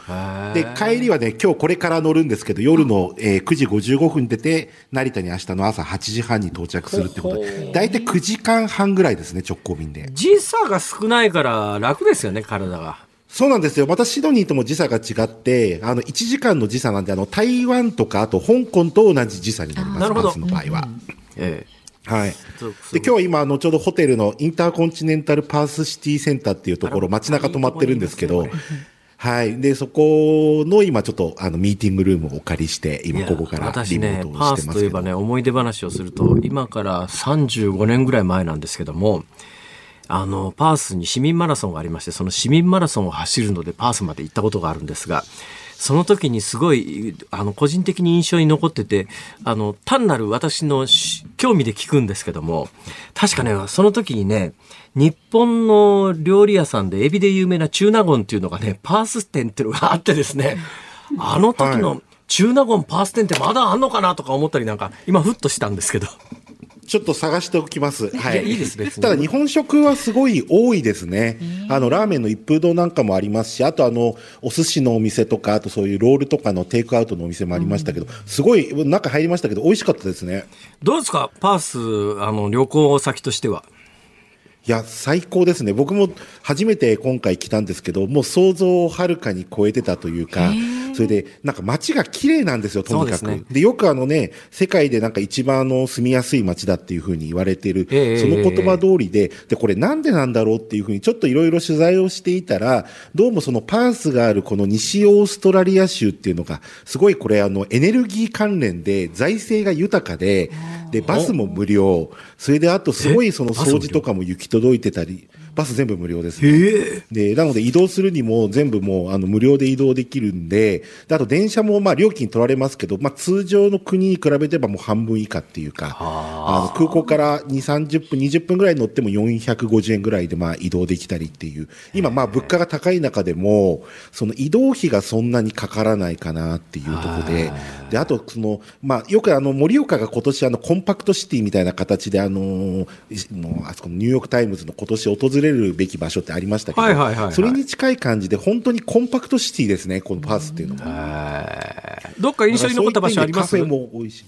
で、帰りはね、今日これから乗るんですけど、夜の、えー9時55分に出て、成田に明日の朝8時半に到着するってことで、大体9時間半ぐらいですね、直行便で。時差が少ないから楽ですよね、体が。そうなんですよ。またシドニーとも時差が違って、あの、1時間の時差なんで、あの、台湾とか、あと香港と同じ時差になります、なるの場合は。えはい。で、今日は今、あの、ちょうどホテルのインターコンチネンタルパースシティセンターっていうところ、街中泊まってるんですけどはい。で、そこの今ちょっと、あの、ミーティングルームをお借りして、え今ここから私リモねパーートをしてスといえばね。思い出話をすると、今から35年ぐらい前なんですけども、あの、パースに市民マラソンがありまして、その市民マラソンを走るのでパースまで行ったことがあるんですが、その時にすごい、あの、個人的に印象に残ってて、あの、単なる私のし興味で聞くんですけども、確かね、その時にね、日本の料理屋さんでエビで有名な中納言っていうのがね、パース店っていうのがあってですね、あの時の中納言パース店ってまだあんのかなとか思ったりなんか、今ふっとしたんですけど。ちょっと探しておきます。はいやいいです別にただ日本食はすごい多いですね。あの、ラーメンの一風堂なんかもありますし、あとあの、お寿司のお店とか、あとそういうロールとかのテイクアウトのお店もありましたけど、すごい、中入りましたけど、美味しかったですね。どうですか？パース、あの、旅行先としては。いや、最高ですね。僕も初めて今回来たんですけど、もう想像をはるかに超えてたというか、それで、なんか街が綺麗なんですよ、とにかく。ですね。でよくあのね、世界でなんか一番あの住みやすい街だっていうふうに言われてる、ええその言葉通りで、で、これなんでなんだろうっていうふうにちょっといろいろ取材をしていたら、どうもそのパースがあるこの西オーストラリア州っていうのが、すごいこれあのエネルギー関連で財政が豊かで、で、バスも無料、それであとすごいその掃除とかも行き届いてたり、バス全部無料ですね。で、なので移動するにも全部もうあの無料で移動できるんで、であと電車もまあ料金取られますけど、まあ通常の国に比べてばもう半分以下っていうか、あ。の空港から2、30分、20分ぐらい乗っても450円ぐらいでまあ移動できたりっていう、今まあ物価が高い中でも、その移動費がそんなにかからないかなっていうところで、で、あとその、まあよくあの盛岡が今年あのコンパクトシティみたいな形であの、のあそこのニューヨークタイムズの今年訪れるべき場所ってありましたけど、それに近い感じで本当にコンパクトシティですね、このパースっていうのも。どっか印象に残った場所あります？カフェも美味しい。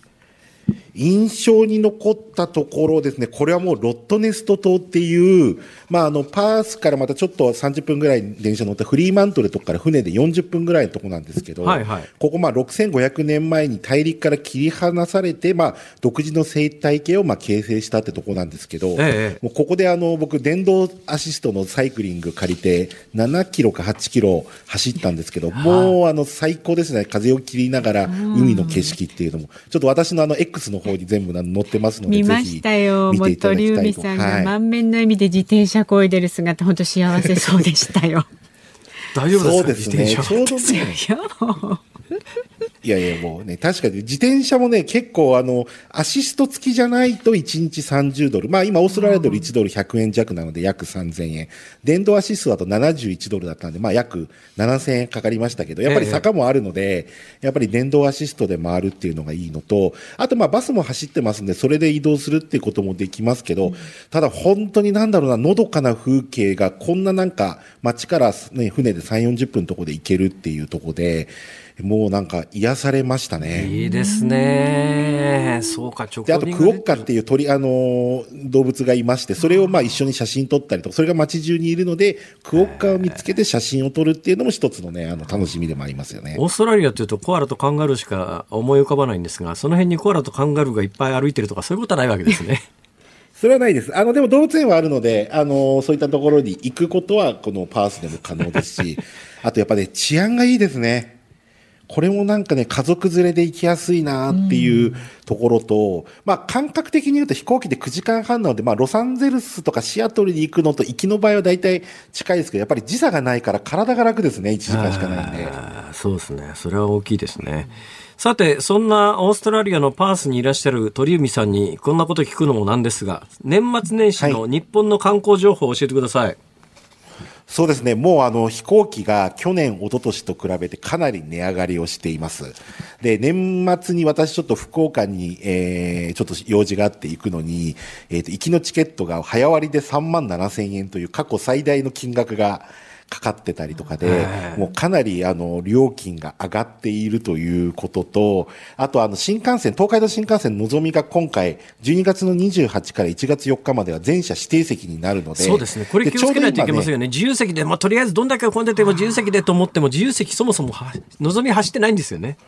印象に残ったところですね、これはもうロットネスト島っていう、まあ、あのパースからまたちょっと30分ぐらい電車乗ってフリーマントルとこから船で40分ぐらいのところなんですけど、はいはい。ここまあ6500年前に大陸から切り離されて、まあ、独自の生態系をまあ形成したってところなんですけど、ええもうここであの僕、電動アシストのサイクリング借りて、7キロか8キロ走ったんですけど、もうあの最高ですね、風を切りながら海の景色っていうのも、ちょっと私のあの X の方に全部載ってますので、見ましたよ。もうぜひ見ていただ鳥きたいと。海さんがはい満面の笑みで自転車こいでる姿、本当幸せそうでしたよ。大丈夫でか？ですすね。自転車ちょうどね、いやいやもうね、確かに自転車もね、結構あの、アシスト付きじゃないと1日30ドル。まあ今オーストラリアドル1ドル100円弱なので約3000円。電動アシストだと71ドルだったんで、まあ約7000円かかりましたけど、やっぱり坂もあるので、やっぱり電動アシストで回るっていうのがいいのと、あとまあバスも走ってますんで、それで移動するっていうこともできますけど、ただ本当になんだろうな、のどかな風景がこんななんか街からね、船で3、40分のとこで行けるっていうところで、ももうなんか癒されましたね。いいですね。そうか、直で、あとクオッカっていう鳥、あのー動物がいまして、それをまあ一緒に写真撮ったりとか、それが街中にいるので、クオッカを見つけて写真を撮るっていうのも一つのね、あの、楽しみでもありますよね。オーストラリアというとコアラとカンガルーしか思い浮かばないんですが、その辺にコアラとカンガルーがいっぱい歩いてるとかそういうことはないわけですね。それはないです。あの、でも動物園はあるので、あの、そういったところに行くことは、このパースでも可能ですし、あとやっぱね、治安がいいですね。これもなんかね、家族連れで行きやすいなっていうところと、まあ感覚的に言うと飛行機で9時間半なので、まあロサンゼルスとかシアトルに行くのと行きの場合は大体近いですけど、やっぱり時差がないから体が楽ですね、1時間しかないんで。そうですね。それは大きいですね。さて、そんなオーストラリアのパースにいらっしゃる鳥海さんにこんなこと聞くのもなんですが、年末年始の日本の観光情報を教えてください。そうですね。もうあの飛行機が去年、一昨年と比べてかなり値上がりをしています。で、年末に私ちょっと福岡に、えー、ちょっと用事があって行くのに、えっ、と、行きのチケットが早割で3万7千円という過去最大の金額がかかってたりとかで、もうかなりあの料金が上がっているということと、あとあの新幹線、東海道新幹線のぞみが今回12月の28から1月4日までは全車指定席になるので、そうですね。これ気をつけないといけませんよね。自由席で、まあ、とりあえずどんだけ混んでても自由席でと思っても、自由席そもそもは、望み走ってないんですよね。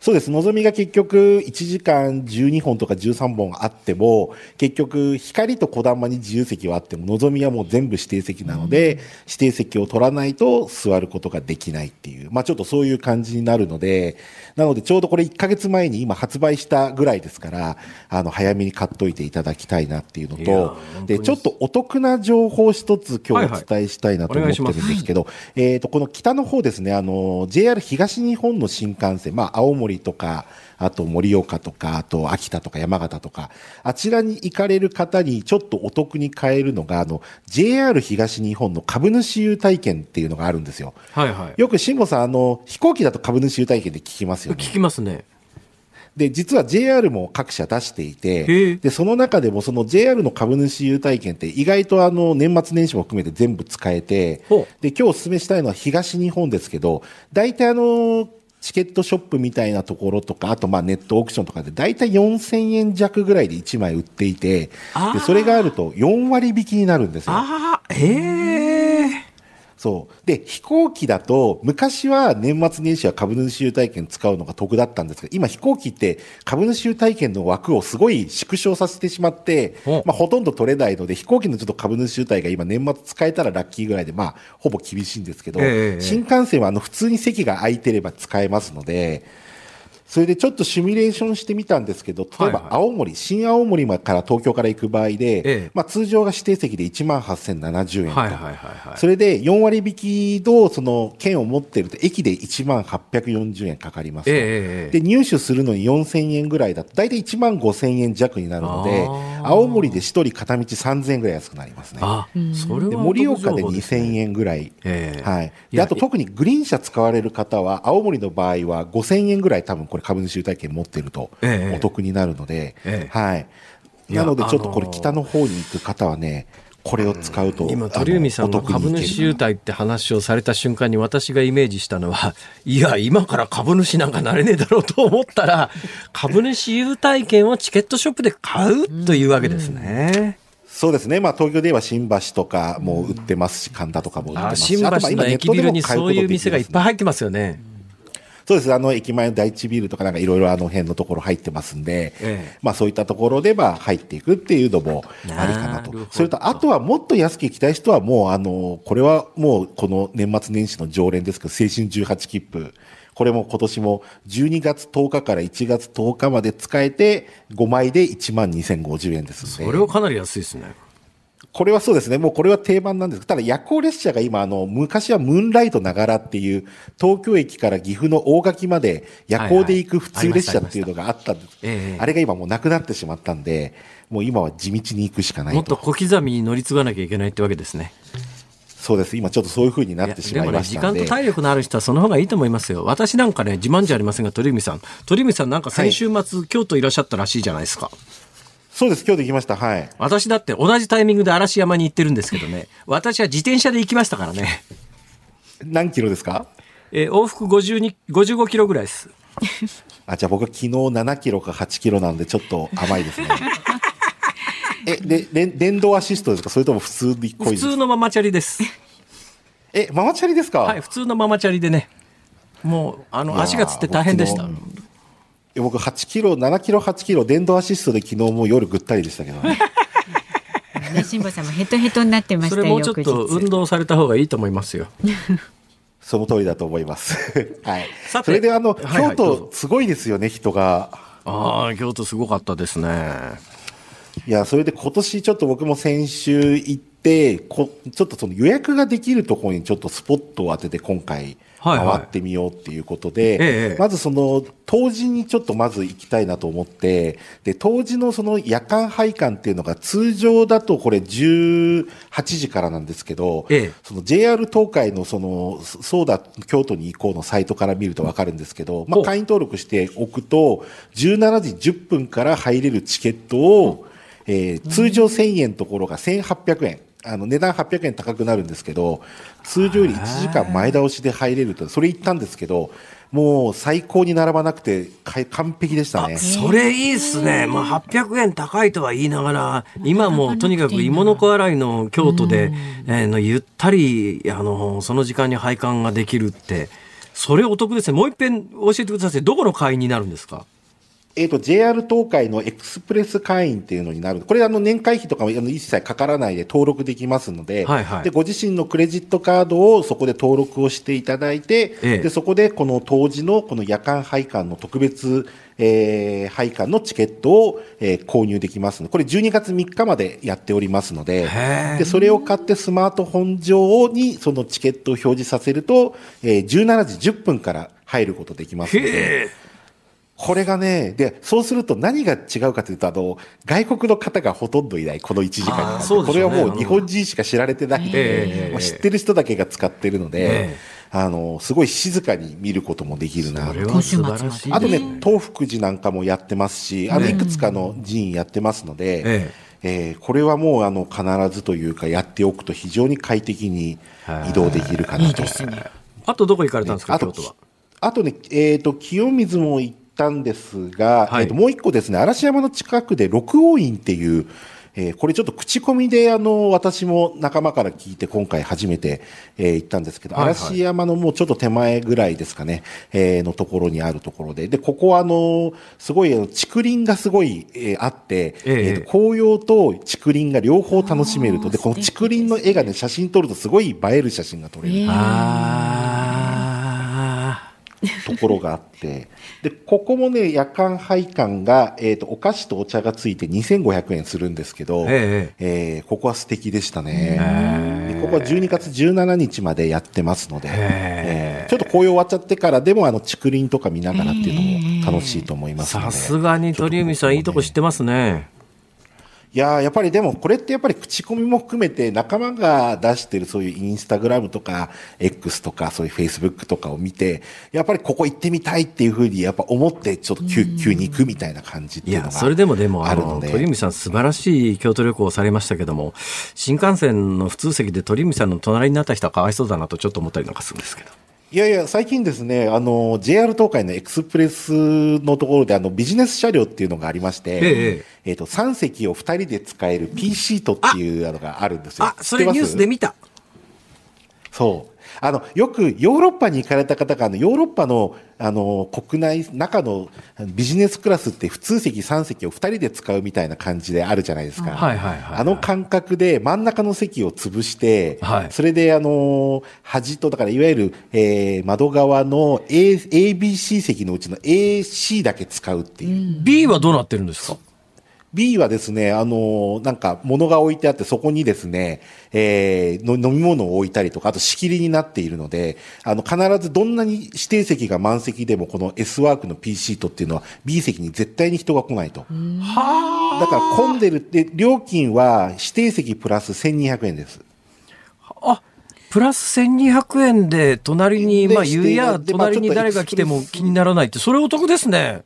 そうです。のぞみが結局1時間12本とか13本あっても、結局光と小玉に自由席はあっても、のぞみはもう全部指定席なので、指定席を取らないと座ることができないっていう、まあちょっとそういう感じになるので、なのでちょうどこれ1ヶ月前に今発売したぐらいですから、あの、早めに買っといていただきたいなっていうのとで、ちょっとお得な情報を一つ今日お伝えしたいなと思ってるんはいはいお願いします。ですけど、えっと、この北の方ですね、あの、JR 東日本の新幹線、まあ青森とか、あと盛岡とか、あと秋田とか山形とか、あちらに行かれる方にちょっとお得に買えるのが、あの、JR 東日本の株主優待券っていうのがあるんですよ。はいはい。よく辛坊さん、あの、飛行機だと株主優待券って聞きますよね。聞きますね。で、実は JR も各社出していへてえ、で、その中でもその JR の株主優待券って意外とあの、年末年始も含めて全部使えてで、今日お勧めしたいのは東日本ですけど、大体あの、チケットショップみたいなところとか、あとまあネットオークションとかで大体4000円弱ぐらいで1枚売っていてで、それがあると4割引きになるんですよ。ああ、ええそう。で、飛行機だと、昔は年末年始は株主優待券使うのが得だったんですけど、今飛行機って株主優待券の枠をすごい縮小させてしまってお、まあほとんど取れないので、飛行機のちょっと株主優待が今年末使えたらラッキーぐらいで、まあほぼ厳しいんですけど、ええ新幹線はあの普通に席が空いてれば使えますので、それでちょっとシミュレーションしてみたんですけど、例えはい。はいば青森、新青森から東京から行く場合で、ええ。まあ通常が指定席で1万8070円と。はいはいはいはい。それで4割引きとその券を持ってると駅で1万840円かかりますと、ええええで入手するのに4000円ぐらいだと大体1万5000円弱になるので青森で1人片道3000円ぐらい安くなりますね。あ、それでは盛岡でお得情報すね。2000円ぐらい、ええ。はい、であと特にグリーン車使われる方は青森の場合は5000円ぐらい多分これ株主優待券持ってるとええお得になるので、ええはい、なのでちょっとこれあのー北の方に行く方はねこれを使うと、今、鳥海さんの株主優待って話をされた瞬間に私がイメージしたのは、いや、今から株主なんかなれねえだろうと思ったら、株主優待券をチケットショップで買うというわけですね。そうですね。まあ、東京で言えば新橋とかも売ってますし、神田とかも売ってますし。あ新橋の駅ビルにそういう店がいっぱいい。入ってますよね。そうです。あの、駅前の第一ビルとかなんかいろいろあの辺のところ入ってますんで、ええまあそういったところでまあ入っていくっていうのもありかなと。それと、あとはもっと安く行きたい人はもうあの、これはもうこの年末年始の常連ですけど、青春18切符。これも今年も12月10日から1月10日まで使えて、5枚で1万2050円です。それはかなり安いですね。これはそうですね。もうこれは定番なんですただ夜行列車が今、あの、昔はムーンライトながらっていう、東京駅から岐阜の大垣まで夜行で行く普通列車っていうのがあったんです。ええあれが今もうなくなってしまったんで、もう今は地道に行くしかないと。もっと小刻みに乗り継がなきゃいけないってわけですね。そうです。今ちょっとそういう風にないっやてしまいでもね、ましたんで。時間と体力のある人はその方がいいと思いますよ。私なんかね、自慢じゃありませんが、鳥海さん。鳥海さんなんか先週末、京都いらっしゃったらしいじゃないですか。そうです。今日できました。はい。私だって同じタイミングで嵐山に行ってるんですけどね、私は自転車で行きましたからね。何キロですか？えー往復52 55キロぐらいです。あ、じゃあ僕は昨日7キロか8キロなんでちょっと甘いですね。え、で、で電動アシストですか？それとも普通です通のママチャリです。え、ママチャリですか？はい、普通のママチャリでね。もう、あの、足がつって大変でした僕。昨いや僕8キロ、7キロ、8キロ、電動アシストで昨日もう夜ぐったりでしたけどね。ね、辛坊さんもヘトヘトになってましたよ。それもうちょっと運動された方がいいと思いますよ。その通りだと思います。はい。さてそれであの、京都すごいですよね、人が。ああ、京都すごかったですね。いや、それで今年ちょっと僕も先週行って、こちょっとその予約ができるところにちょっとスポットを当てて今回回ってみようっていうことで、ええまずその当時にちょっとまず行きたいなと思って、で、当時のその夜間配管っていうのが通常だとこれ18時からなんですけど、ええ。その JR 東海のその、そそうだ、京都に行こうのサイトから見るとわかるんですけど、まあ、会員登録しておくと、17時10分から入れるチケットを、えー通常1000円のところが1800円。あの値段800円高くなるんですけど、通常より1時間前倒しで入れると、それ言ったんですけど、もう最高に並ばなくてか完璧でしたね。それいいっすね。まあ、800円高いとは言いながら、今もうとにかく芋の子洗いの京都で、えーのゆったり、あの、その時間に配管ができるって、それお得ですね。もう一遍教えてください。どこの会員になるんですか？えっ、と、JR 東海のエクスプレス会員っていうのになる。これ、あの、年会費とかもあの一切かからないで登録できますので、はいはいで、ご自身のクレジットカードをそこで登録をしていただいて、ええで、そこでこの当時のこの夜間配管の特別、えー配管のチケットを、えー購入できますので、これ12月3日までやっておりますのでで、それを買ってスマートフォン上にそのチケットを表示させると、えー17時10分から入ることできますので。これがね、で、そうすると何が違うかというと、あの、外国の方がほとんどいない、この1時間にね。これはもう日本人しか知られてない。のええで、まあ知ってる人だけが使ってるので、ええ。あの、すごい静かに見ることもできるなこれは素晴らしい。あとね、東福寺なんかもやってますし、あの、ねいくつかの寺院やってますので、ええ。ーこれはもう、あの、必ずというか、やっておくと非常に快適に移動できるかないと。いですね。あとどこ行かれたんですか、あと京都は？あとね、えっ、と、清水も行ったんですが、はい。えーともう一個ですね、嵐山の近くで六王院っていう、えーこれちょっと口コミで、あの、私も仲間から聞いて今回初めて、えー行ったんですけど、はいはい。嵐山のもうちょっと手前ぐらいですかね、えーのところにあるところで、で、ここはあの、すごい、あの竹林がすごい、えーあって、ええ。えーと紅葉と竹林が両方楽しめると、で、この竹林の絵がね、写真撮るとすごい映える写真が撮れる。あところがあって、で、ここもね、夜間配管が、えっ、と、お菓子とお茶がついて2500円するんですけど、ええーここは素敵でしたね。でここは12月17日までやってますので、えーちょっと紅葉終わっちゃってからでも、あの、竹林とか見ながらっていうのも楽しいと思います。さすがに鳥海さん、いいとこ知ってますね。いやーやっぱりでもこれってやっぱり口コミも含めて仲間が出してるそういうインスタグラムとか X とかそういうフェイスブックとかを見てやっぱりここ行ってみたいっていうふうにやっぱ思ってちょっと急急に行くみたいな感じっていうのがそれでもでも、あの、あるので鳥海さん素晴らしい京都旅行をされましたけども、新幹線の普通席で鳥海さんの隣になった人はかわいそうだなとちょっと思ったりなんかするんですけど。いやいや、最近ですね、あの、JR 東海のエクスプレスのところで、あの、ビジネス車両っていうのがありまして、ええっ、と、3席を2人で使える P シートっていうのがあるんですよ。あ、それニュースで見た。そう。あの、よくヨーロッパに行かれた方が、あの、ヨーロッパの、あの、国内、中のビジネスクラスって普通席3席を2人で使うみたいな感じであるじゃないですか。はいはいはいあの感覚で真ん中の席を潰して、はいそれであの、端と、だからいわゆる、えー窓側の A、ABC 席のうちの AC だけ使うっていう。B はどうなってるんですか？B はですね、あの、なんか物が置いてあって、そこにですね、えーの飲み物を置いたりとか、あと仕切りになっているので、あの、必ずどんなに指定席が満席でも、この S ワークの P シートっていうのは B 席に絶対に人が来ないと。だから混んでるって、料金は指定席プラス1200円です。あ、プラス1200円で、隣に、でまあ、言うや、隣に誰が来ても気にならないって、それお得ですね。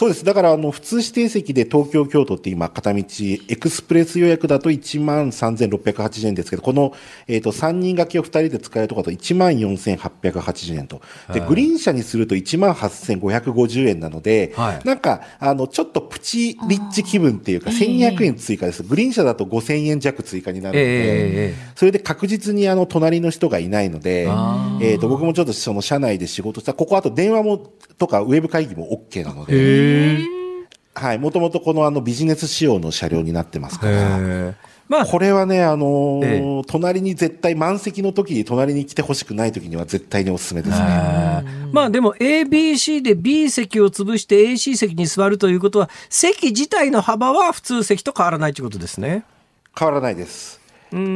そうです。だから、あの、普通指定席で東京、京都って今、片道、エクスプレス予約だと1万3680円ですけど、この、えっ、と、3人掛けを2人で使えるとかだと1万4880円と。で、グリーン車にすると1万8550円なので、はいなんか、あの、ちょっとプチリッチ気分っていうか、1200円追加です。グリーン車だと5000円弱追加になるので、ええそれで確実にあの隣の人がいないので、あえっ、と、僕もちょっとその社内で仕事した、ここあと電話も、とかウェブ会議も OK なので、へえ。はい、もともとこのあのビジネス仕様の車両になってますから。まあ、これはね、あのーえ隣に絶対満席の時に隣に来てほしくない時には絶対におすすめですね。まあでも ABC で B 席を潰して AC 席に座るということは席自体の幅は普通席と変わらないということですね。変わらないです。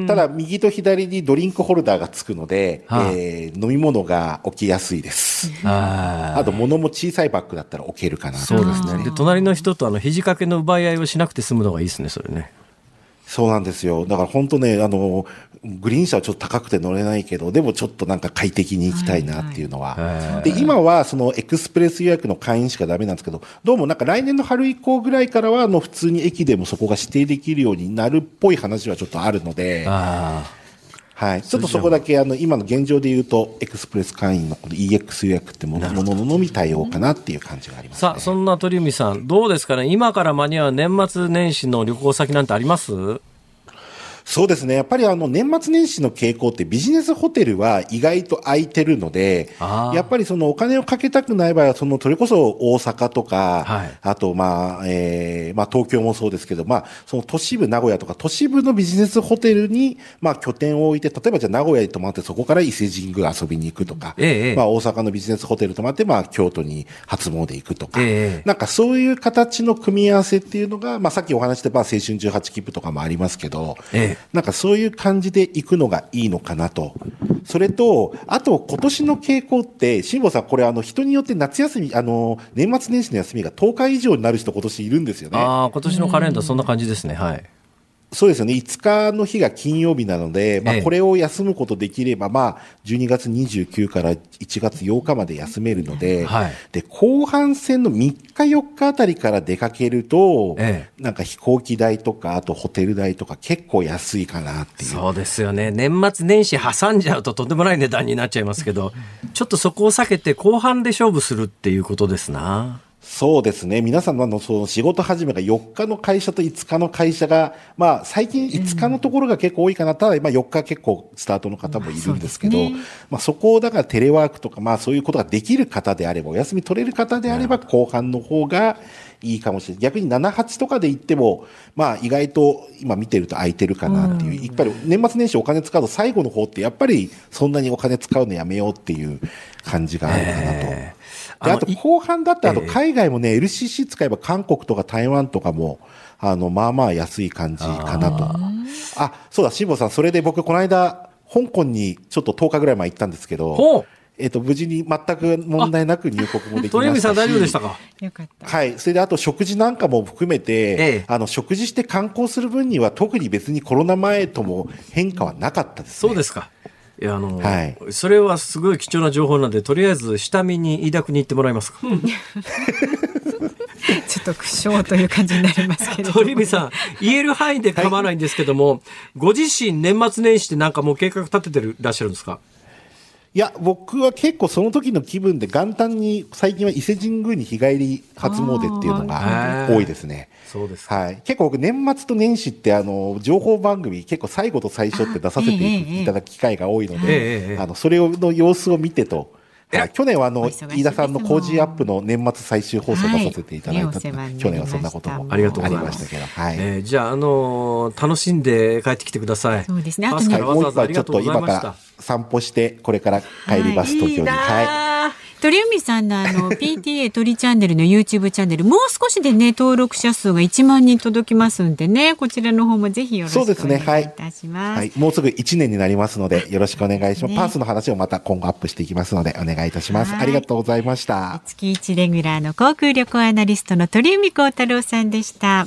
ただ、右と左にドリンクホルダーがつくので、はあえー飲み物が置きやすいです。ああと、物も小さいバッグだったら置けるかなとそうですね。で、隣の人とあの肘掛けの奪い合いをしなくて済むのがいいですね、それね。そうなんですよ。だから本当ね、あの、グリーン車はちょっと高くて乗れないけど、でもちょっとなんか快適に行きたいなっていうのは。で、今はそのエクスプレス予約の会員しかダメなんですけど、どうもなんか来年の春以降ぐらいからは、あの、普通に駅でもそこが指定できるようになるっぽい話はちょっとあるので、あはい。ちょっとそこだけ、あの、今の現状で言うと、エクスプレス会員のこの EX 予約ってものもののみ対応かなっていう感じがあります、ね。さあ、そんな鳥海さん、どうですかね？今から間に合う年末年始の旅行先なんてあります？そうですね。やっぱりあの年末年始の傾向ってビジネスホテルは意外と空いてるのでやっぱりそのお金をかけたくない場合は、そのそれこそ大阪とか、はい。あとまあ、えーまあ東京もそうですけど、まあその都市部名古屋とか都市部のビジネスホテルにまあ拠点を置いて、例えばじゃあ名古屋に泊まってそこから伊勢神宮遊びに行くとか、ええまあ大阪のビジネスホテル泊まってまあ京都に初詣行くとか、ええ。なんかそういう形の組み合わせっていうのが、まあさっきお話ししたまあ青春18切符とかもありますけど、ええなんかそういう感じで行くのがいいのかなと。それと、あと今年の傾向って、辛坊さん、これあの人によって夏休み、あの、年末年始の休みが10日以上になる人今年いるんですよね。ああ、今年のカレンダーそんな感じですね。はい。そうですよね。5日の日が金曜日なので、まあええこれを休むことできれば、まあ12月29から1月8日まで休めるので、はいで、後半戦の3日4日あたりから出かけると、えなんか飛行機代とか、あとホテル代とか結構安いかなっていう。そうですよね。年末年始挟んじゃうととんでもない値段になっちゃいますけど、ちょっとそこを避けて後半で勝負するっていうことですな。そうですね。皆様のその仕事始めが4日の会社と5日の会社が、まあ最近5日のところが結構多いかな。ただまあ4日結構スタートの方もいるんですけど、まあそこをだからテレワークとかまあそういうことができる方であれば、お休み取れる方であれば後半の方がいいかもしれない。逆に7、8とかで行っても、まあ意外と今見てると空いてるかなっていう。やっぱり年末年始お金使うと最後の方ってやっぱりそんなにお金使うのやめようっていう感じがあるかなと。えーであとい後半だって、あとええ海外もね、LCC 使えば韓国とか台湾とかも、あの、まあまあ安い感じかなと。あそうだ、辛坊さん、それで僕、この間、香港にちょっと10日ぐらい前行ったんですけほどう、えっと、無事に全く問題なく入国もできましたし。鳥海さん大丈夫でしたか？よかった。はい。それで、あと食事なんかも含めて、ええあの、食事して観光する分には特に別にコロナ前とも変化はなかったですね。そうですか。いや、あの、はいそれはすごい貴重な情報なんで、とりあえず下見に飯田に行ってもらえますか？ちょっと苦笑という感じになりますけれども。鳥海さん、言える範囲で構わないんですけども、ご自身年末年始ってなんかもう計画立ててるらっしゃるんですか？いや、僕は結構その時の気分で元旦に最近は伊勢神宮に日帰り初詣っていうのが多いですね。そうですか。はい。結構僕年末と年始ってあの、情報番組結構最後と最初って出させていただく機会が多いので、あの、それの様子を見てと、はい去年はあの、飯田さんの工事アップの年末最終放送出させていただいた、はい去年はそんなこともありがとうあございましたけど、はい。えーじゃあ、あのー楽しんで帰ってきてください。そうですねあとねもう一杯ちょっと今から。散歩して、これから帰ります、東京に。はい。鳥海さんのあの PTA 鳥チャンネルの YouTube チャンネルもう少しでね登録者数が1万人届きますんでねこちらの方もぜひよろしくおそうですね願いいたします。はい。もうすぐ1年になりますので、よろしくお願いします。ねパースの話をまた今後アップしていきますので、お願いいたします。はいありがとうございました。月一レギュラーの航空旅行アナリストの鳥海高太朗さんでした。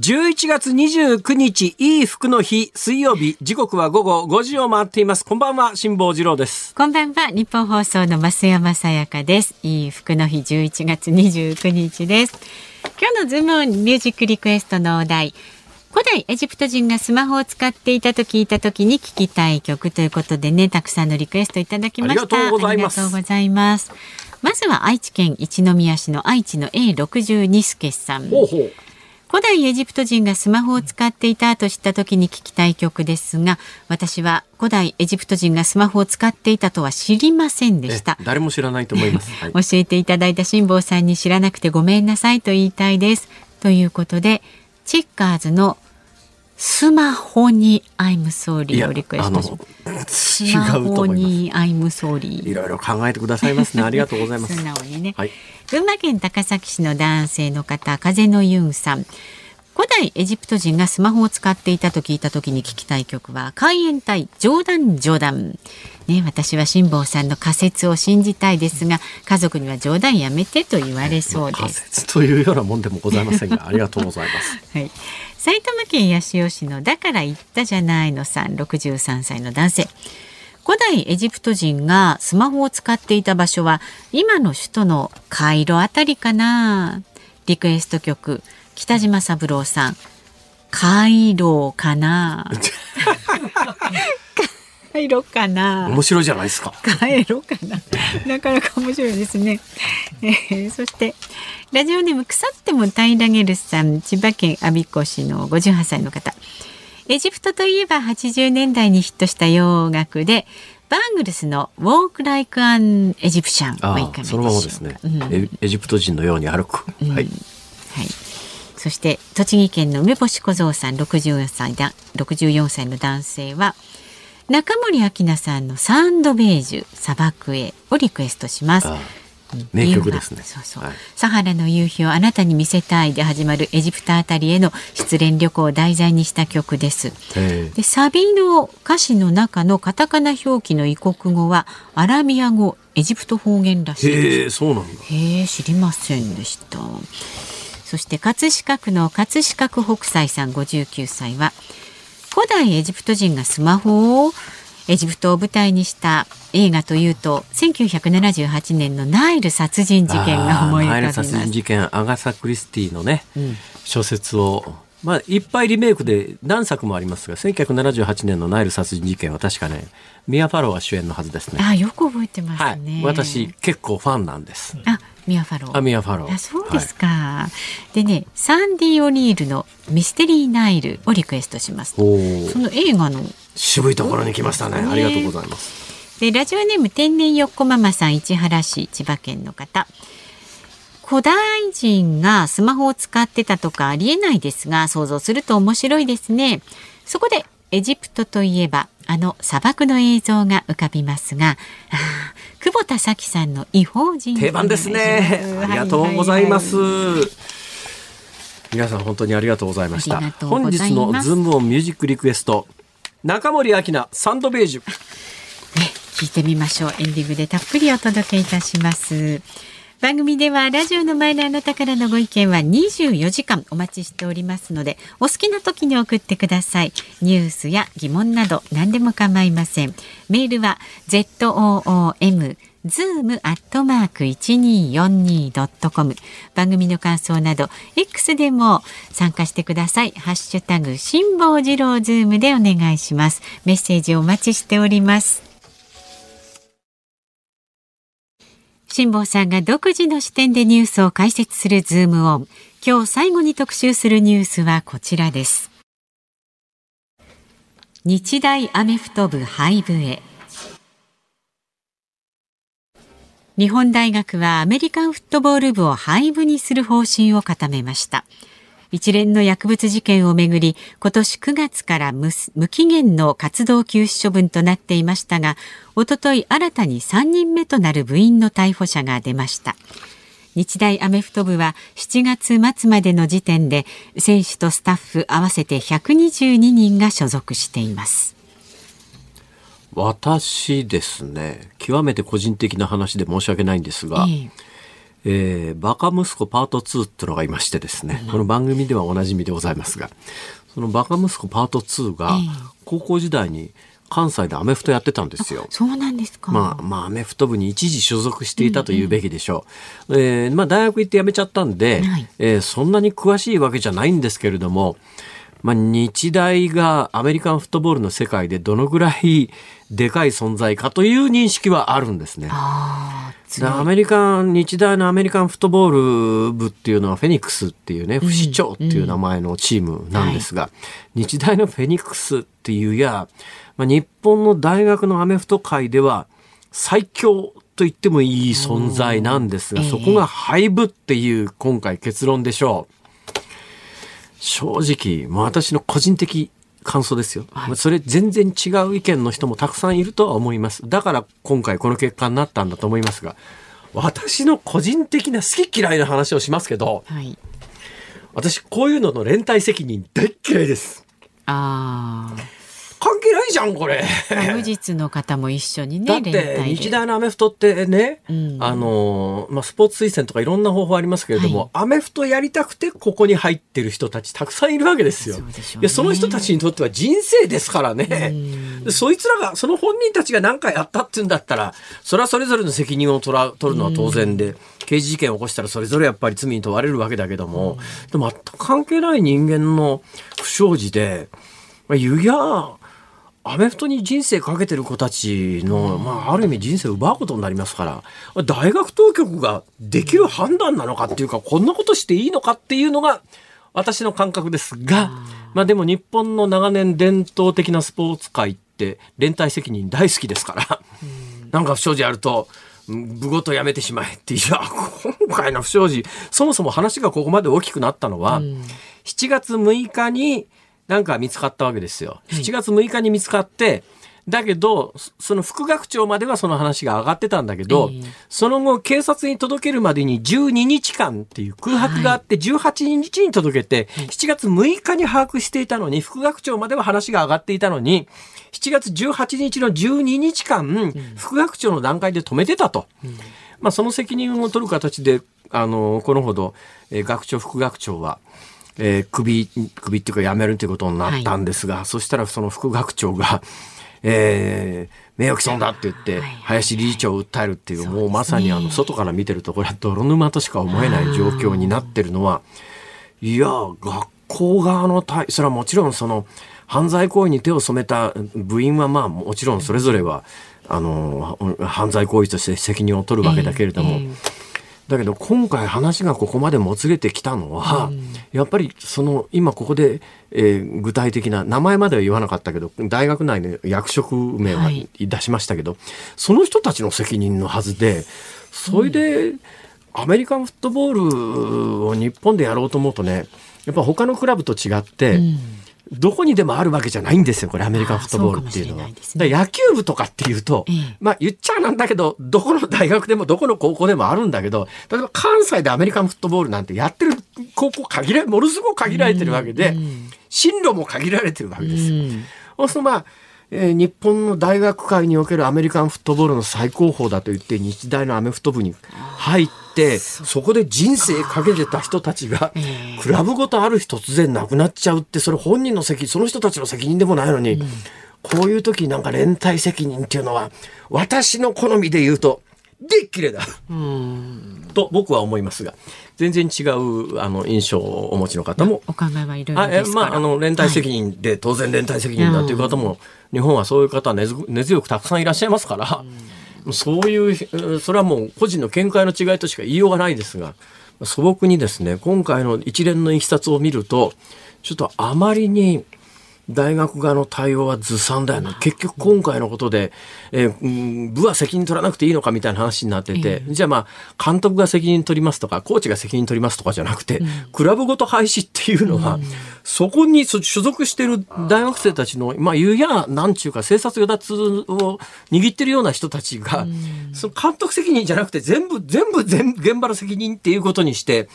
11月29日、いい服の日、水曜日、時刻は午後5時を回っています。こんばんは、辛坊治郎です。こんばんは日本放送の増山さやかです。いい服の日11月29日です。今日のズームオンミュージックリクエストのお題。古代エジプト人がスマホを使っていたと聞いた時に聞きたい曲ということでねたくさんのリクエストいただきました。ありがとうございます。ありがとうございます。まずは愛知県一宮市の愛知の A62 助さん。ほうほう。古代エジプト人がスマホを使っていたと知った時に聞きたい曲ですが私は古代エジプト人がスマホを使っていたとは知りませんでした。え誰も知らないと思います。はい。教えていただいた辛坊さんに知らなくてごめんなさいと言いたいです。ということでチェッカーズのスマホに I'm sorry をリクエストしますスマホ思います。に I'm sorry いろいろ考えてくださいますね。ありがとうございます素。直にね、はい。群馬県高崎市の男性の方風のユンさん古代エジプト人がスマホを使っていたと聞いた時に聞きたい曲は海援隊冗談冗談ね私は辛坊さんの仮説を信じたいですが家族には冗談やめてと言われそう仮です。説というようなもんでもございませんが、ありがとうございます。はい、埼玉県八潮市のだから言ったじゃないのさん63歳の男性。古代エジプト人がスマホを使っていた場所は今の首都のカイロあたりかな。リクエスト曲北島三郎さんカイロかな カイロかな面白いじゃないですか。帰ろうかな。なかなか面白いですね。えーそしてラジオネーム腐っても平らげるさん、千葉県我孫子市の58歳の方。エジプトといえば80年代にヒットした洋楽で。バーグルスの Walk Like an Egyptian あはいかがでしょうかあそのままですね、うんエ。エジプト人のように歩く。はい。はい。そして栃木県の梅干し小僧さん64歳だ64歳の男性は中森明菜さんのサンドベージュ砂漠へをリクエストします。名曲ですね。そうそう、はいサハラの夕日をあなたに見せたいで始まるエジプトあたりへの失恋旅行を題材にした曲です。えでサビの歌詞の中のカタカナ表記の異国語はアラビア語エジプト方言らしいです。そうなんだ。へえ知りませんでしたそして葛飾区の葛飾区北斎さん59歳は古代エジプト人がスマホをエジプトを舞台にした映画というと1978年のナイル殺人事件が思い浮かびますあーナイル殺人事件、アガサ・クリスティのね、ん小説を、まあ、いっぱいリメイクで何作もありますが、1978年のナイル殺人事件は確かね、ミア・ファローが主演のはずですね。あよく覚えてまはいすね、。私、結構ファンなんです。あミアファロー。あミア・ファロー。あそうですか、でねサンディ・オニールのミステリーナイルをリクエストします。その映画の。渋いところに来ましたね。ね。ありがとうございます。でラジオネーム天然よっこママさん市原市千葉県の方。古代人がスマホを使ってたとかありえないですが想像すると面白いですね。そこでエジプトといえばあの砂漠の映像が浮かびますが久保田早紀さんの異邦人定番ですね。ありがとうございます。皆さん本当にありがとうございました。本日のズームオンミュージックリクエスト。中森明菜サンドベージュ。ね、聞いてみましょう。エンディングでたっぷりお届けいたします。番組ではラジオの前のあなたからのご意見は24時間お待ちしておりますので、お好きな時に送ってください。ニュースや疑問など何でも構いません。メールは zoom zoom アットマーク 1242.com 番組の感想など X でも参加してください。ハッシュタグ辛坊治郎ズームでお願いします。メッセージお待ちしております。辛坊さんが独自の視点でニュースを解説するズームオン。今日最後に特集するニュースはこちらです。日大アメフト部廃部へ。日本大学はアメリカンフットボール部を廃部にする方針を固めました。一連の薬物事件をめぐり今年9月から無期限の活動休止処分となっていましたがおととい新たに3人目となる部員の逮捕者が出ました。日大アメフト部は7月末までの時点で選手とスタッフ合わせて122人が所属しています。私ですね極めて個人的な話で申し訳ないんですが、えーえー、バカ息子パート2ってのがいましてですね、この番組ではおなじみでございますが、そのバカ息子パート2が、高校時代に関西でアメフトやってたんですよ。そうなんですか。まあ、まあ、アメフト部に一時所属していたというべきでしょう。うんうん、えー、まあ、大学行って辞めちゃったんで、はい、えー、そんなに詳しいわけじゃないんですけれども、まあ、日大がアメリカンフットボールの世界でどのぐらいでかい存在かという認識はあるんですね。アメリカン、日大のアメリカンフットボール部っていうのはフェニックスっていうね、不死鳥っていう名前のチームなんですが、日大のフェニックスっていうや、まあ、日本の大学のアメフト界では最強と言ってもいい存在なんですが、そこが廃部っていう今回結論でしょう。正直、もう私の個人的感想ですよ。はい、それ全然違う意見の人もたくさんいるとは思います。だから今回この結果になったんだと思いますが、私の個人的な好き嫌いの話をしますけど、はい、私こういうのの連帯責任大嫌いです。ああ。じゃん、これ。無実の方も一緒にね。だって、日大のアメフトってね、うん、あの、まあ、スポーツ推薦とかいろんな方法ありますけれども、はい、アメフトやりたくてここに入ってる人たちたくさんいるわけですよ。そ、ね、いやその人たちにとっては人生ですからね。そいつらが、その本人たちが何かやったっていうんだったら、それはそれぞれの責任を取ら取るのは当然で、刑事事件を起こしたらそれぞれやっぱり罪に問われるわけだけども、でも全く関係ない人間の不祥事で、まあ、ゆや、アメフトに人生かけてる子たちの、まあ、ある意味人生を奪うことになりますから、大学当局ができる判断なのかっていうか、こんなことしていいのかっていうのが、私の感覚ですが、まあでも日本の長年伝統的なスポーツ界って連帯責任大好きですから、なんか不祥事あると、部ごとやめてしまえっていや、今回の不祥事、そもそも話がここまで大きくなったのは、7月6日になんか見つかったわけですよ。7月6日に見つかって、だけど、その副学長まではその話が上がってたんだけど、えー、その後警察に届けるまでに12日間っていう空白があって、18日に届けて、7月6日に把握していたのに、副学長までは話が上がっていたのに、7月18日の12日間、副学長の段階で止めてたと。まあ、その責任を取る形で、あの、このほど、えー、学長、副学長は、えー、首、首っていうか辞めるということになったんですが、はい、そしたらその副学長が、えー、名誉毀損だって言って、林理事長を訴えるっていう、もうまさにあの、外から見てると、これは泥沼としか思えない状況になってるのは、いや、学校側の対、それはもちろんその、犯罪行為に手を染めた部員はまあもちろんそれぞれは、あの、犯罪行為として責任を取るわけだけれども、だけど今回話がここまでもつれてきたのは、うん、やっぱりその今ここで、えー、具体的な名前までは言わなかったけど大学内の役職名は出しましたけど、はい、その人たちの責任のはずでそれで、うん、アメリカンフットボールを日本でやろうと思うとねやっぱ他のクラブと違って、うんどこにでもあるわけじゃないんですよ、これアメリカンフットボールっていうのは。ね、野球部とかっていうと、ええ、まあ言っちゃなんだけど、どこの大学でもどこの高校でもあるんだけど、例えば関西でアメリカンフットボールなんてやってる高校限られ、ものすごく限られてるわけで、進路も限られてるわけですよ。そうするとまあ、えー、日本の大学界におけるアメリカンフットボールの最高峰だと言って日大のアメフト部に入ってそこで人生かけてた人たちがクラブごとある日突然亡くなっちゃうってそれ本人の責その人たちの責任でもないのに、こういう時なんか連帯責任っていうのは私の好みで言うとで綺麗だ。と僕は思いますが、全然違うあの印象をお持ちの方もお考えはいろいろです。まあ、あの連帯責任で、当然連帯責任だという方も、日本はそういう方根強くたくさんいらっしゃいますから、そういうそれはもう個人の見解の違いとしか言いようがないですが素朴にですね今回の一連のいきさつを見るとちょっとあまりに大学側の対応はずさんだよね。結局今回のことで、えーうん部は責任取らなくていいのかみたいな話になってて、じゃあまあ、監督が責任取りますとか、コーチが責任取りますとかじゃなくて、クラブごと廃止っていうのは、そこに所所属している大学生たちの、まあ、言うや、なんちゅうか、政策与奪を握ってるような人たちが、その監督責任じゃなくて、全部、全部、全部、現場の責任っていうことにして、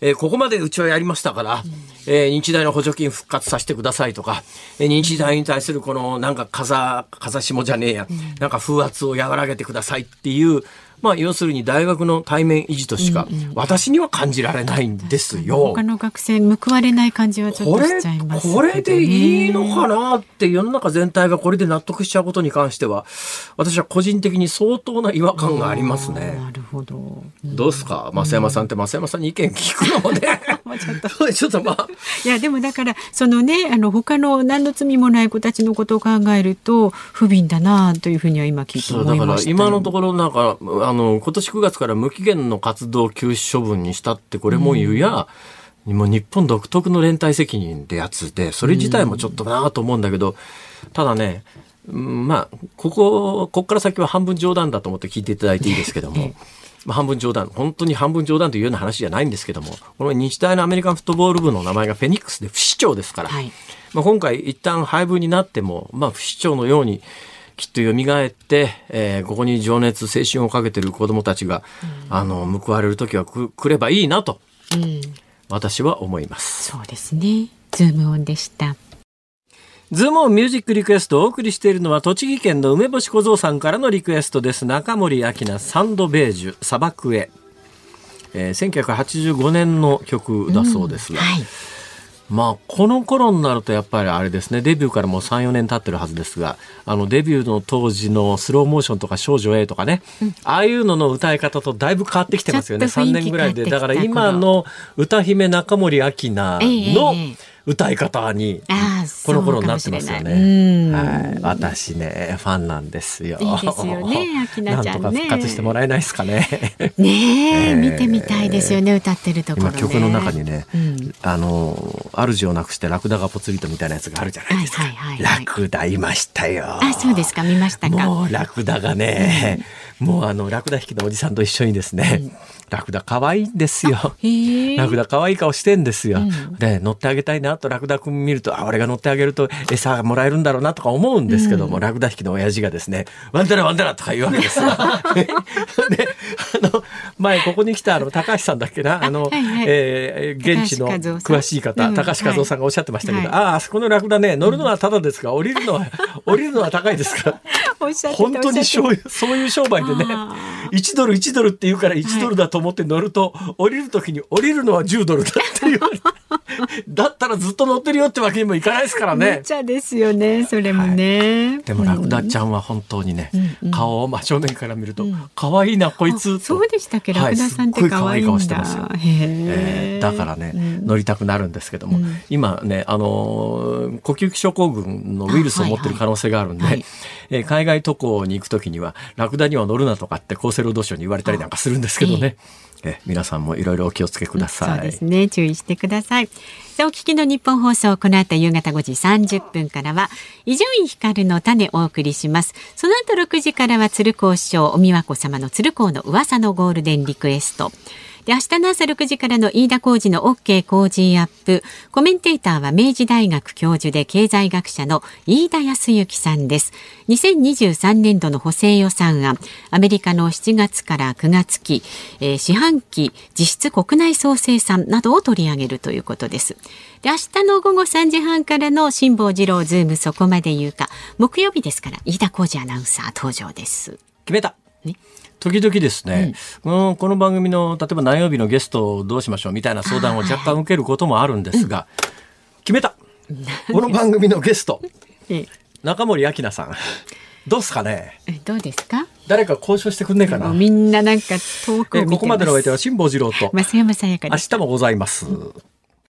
えーここまでうちはやりましたから、えー日大の補助金復活させてくださいとか、えー日大に対するこのなんか風、風下じゃねえや、なんか風圧を和らげてくださいっていう、まあ要するに大学の対面維持としか、私には感じられないんですよ他。の学生報われない感じはちょっことれしちゃいますね。これでいいのかなって世の中全体がこれで納得しちゃうことに関しては私は個人的に相当な違和感がありますね。なるほど。どうですか？増山さんって増山さんに意見聞くのもねちょっと。まあ。いやでもだからそのねあの他の何の罪もない子たちのことを考えると不憫だなというふうには今聞いてそうだから思いました今のところなんかあの今年9月から無期限の活動休止処分にしたってこれも言うや、もう日本独特の連帯責任ってやつでそれ自体もちょっとなと思うんだけど、ただねうんまあここここから先は半分冗談だと思って聞いていただいていいですけども。まあ、半分冗談本当に半分冗談というような話じゃないんですけどもこの日大のアメリカンフットボール部の名前がフェニックスで不死鳥ですから、はい。まあ、今回一旦廃部になっても、まあ、不死鳥のようにきっと蘇って、えーここに情熱青春をかけてる子どもたちが、あの報われる時はく来ればいいなとうん、私は思います。そうですね。ズームオンでしたズームミュージックリクエストをお送りしているのは栃木県の梅干し小僧さんからのリクエストです。中森明菜サンドベージュ砂漠へ。えー1985年の曲だそうです。が、はい。まあこの頃になるとやっぱりあれですね。デビューからもう3、4年経ってるはずですがあのデビューの当時のスローモーションとか少女 A とかね、ああいうのの歌い方とだいぶ変わってきてますよね3ちょっと雰囲気年ぐらいでだから今の歌姫中森明菜ええのええ歌い方にこの頃になってますよね。はい、私ねファンなんですよ。いいですよね 明菜ちゃんね。なんとか復活してもらえないですかね。う んねえ、ええ。見てみたいですよね歌ってるところね。今曲の中にね、うん。あの主をなくしてラクダがぽつりとみたいなやつがあるじゃないですか。はいはいはい。はいラクダいましたよ。あそうですか見ましたか。もうラクダがね、もうあのラクダ引きのおじさんと一緒にですね、ラクダ可愛いんですよ。ラクダ可愛い顔してんですよ。で、乗ってあげたいなとラクダくん見ると、あ、俺が乗ってあげると餌がもらえるんだろうなとか思うんですけども、ラクダ引きの親父がですね、ワンダラワンダラとか言うわけですよ。で、あの、前ここに来たあの、高橋さんだっけな、あの、はいはい。えー現地の詳しい方、うん高橋和夫さんがおっしゃってましたけど、はい。ああ、あそこのラクダね、乗るのはただですが、降りるのは、降りるのは高いですか？ら。本当にそういうそういう商売でね。あ1ドル1ドルって言うから1ドルだと思って乗ると、降りる時に降りるのは10ドルだって言われて だったらずっと乗ってるよってわけにもいかないですからね。茶ですよねそれもね、でもラクダちゃんは本当にね、顔を真正面から見ると、可愛いなこいつと。そうでしたっけ？ラはいクダさんって可愛いんだ、可愛い顔してますよ。へええーだからね、乗りたくなるんですけども、今ね、あのー呼吸器症候群のウイルスを持ってる可能性があるんで、はいはい。えー海外渡航に行くときには、ラクダには乗るなとかって厚生労働省に言われたりなんかするんですけどね、え皆さんもいろいろお気をつけください。そうですね。注意してください。さあお聞きの日本放送この後夕方5時30分からは伊集院光の種をお送りします。その後6時からは鶴光師匠お美和子様の鶴光の噂のゴールデンリクエスト。で明日の朝6時からの飯田浩二の OK 工事アップ。コメンテーターは明治大学教授で経済学者の飯田康之さんです。2023年度の補正予算案。アメリカの7月から9月期、えー四半期実質国内総生産などを取り上げるということです。で明日の午後3時半からの辛坊治郎ズームそこまで言うか。木曜日ですから飯田浩二アナウンサー登場です。決めた。ね時々ですね、このこの番組の例えば何曜日のゲストをどうしましょうみたいな相談を若干受けることもあるんですが、決めた。この番組のゲスト ええ。中森明菜さん。どうすかね？えどうですか？誰か交渉してくんねえかな？みんななんか遠くここまでのお相手は辛坊治郎と 増山さやか明日もございます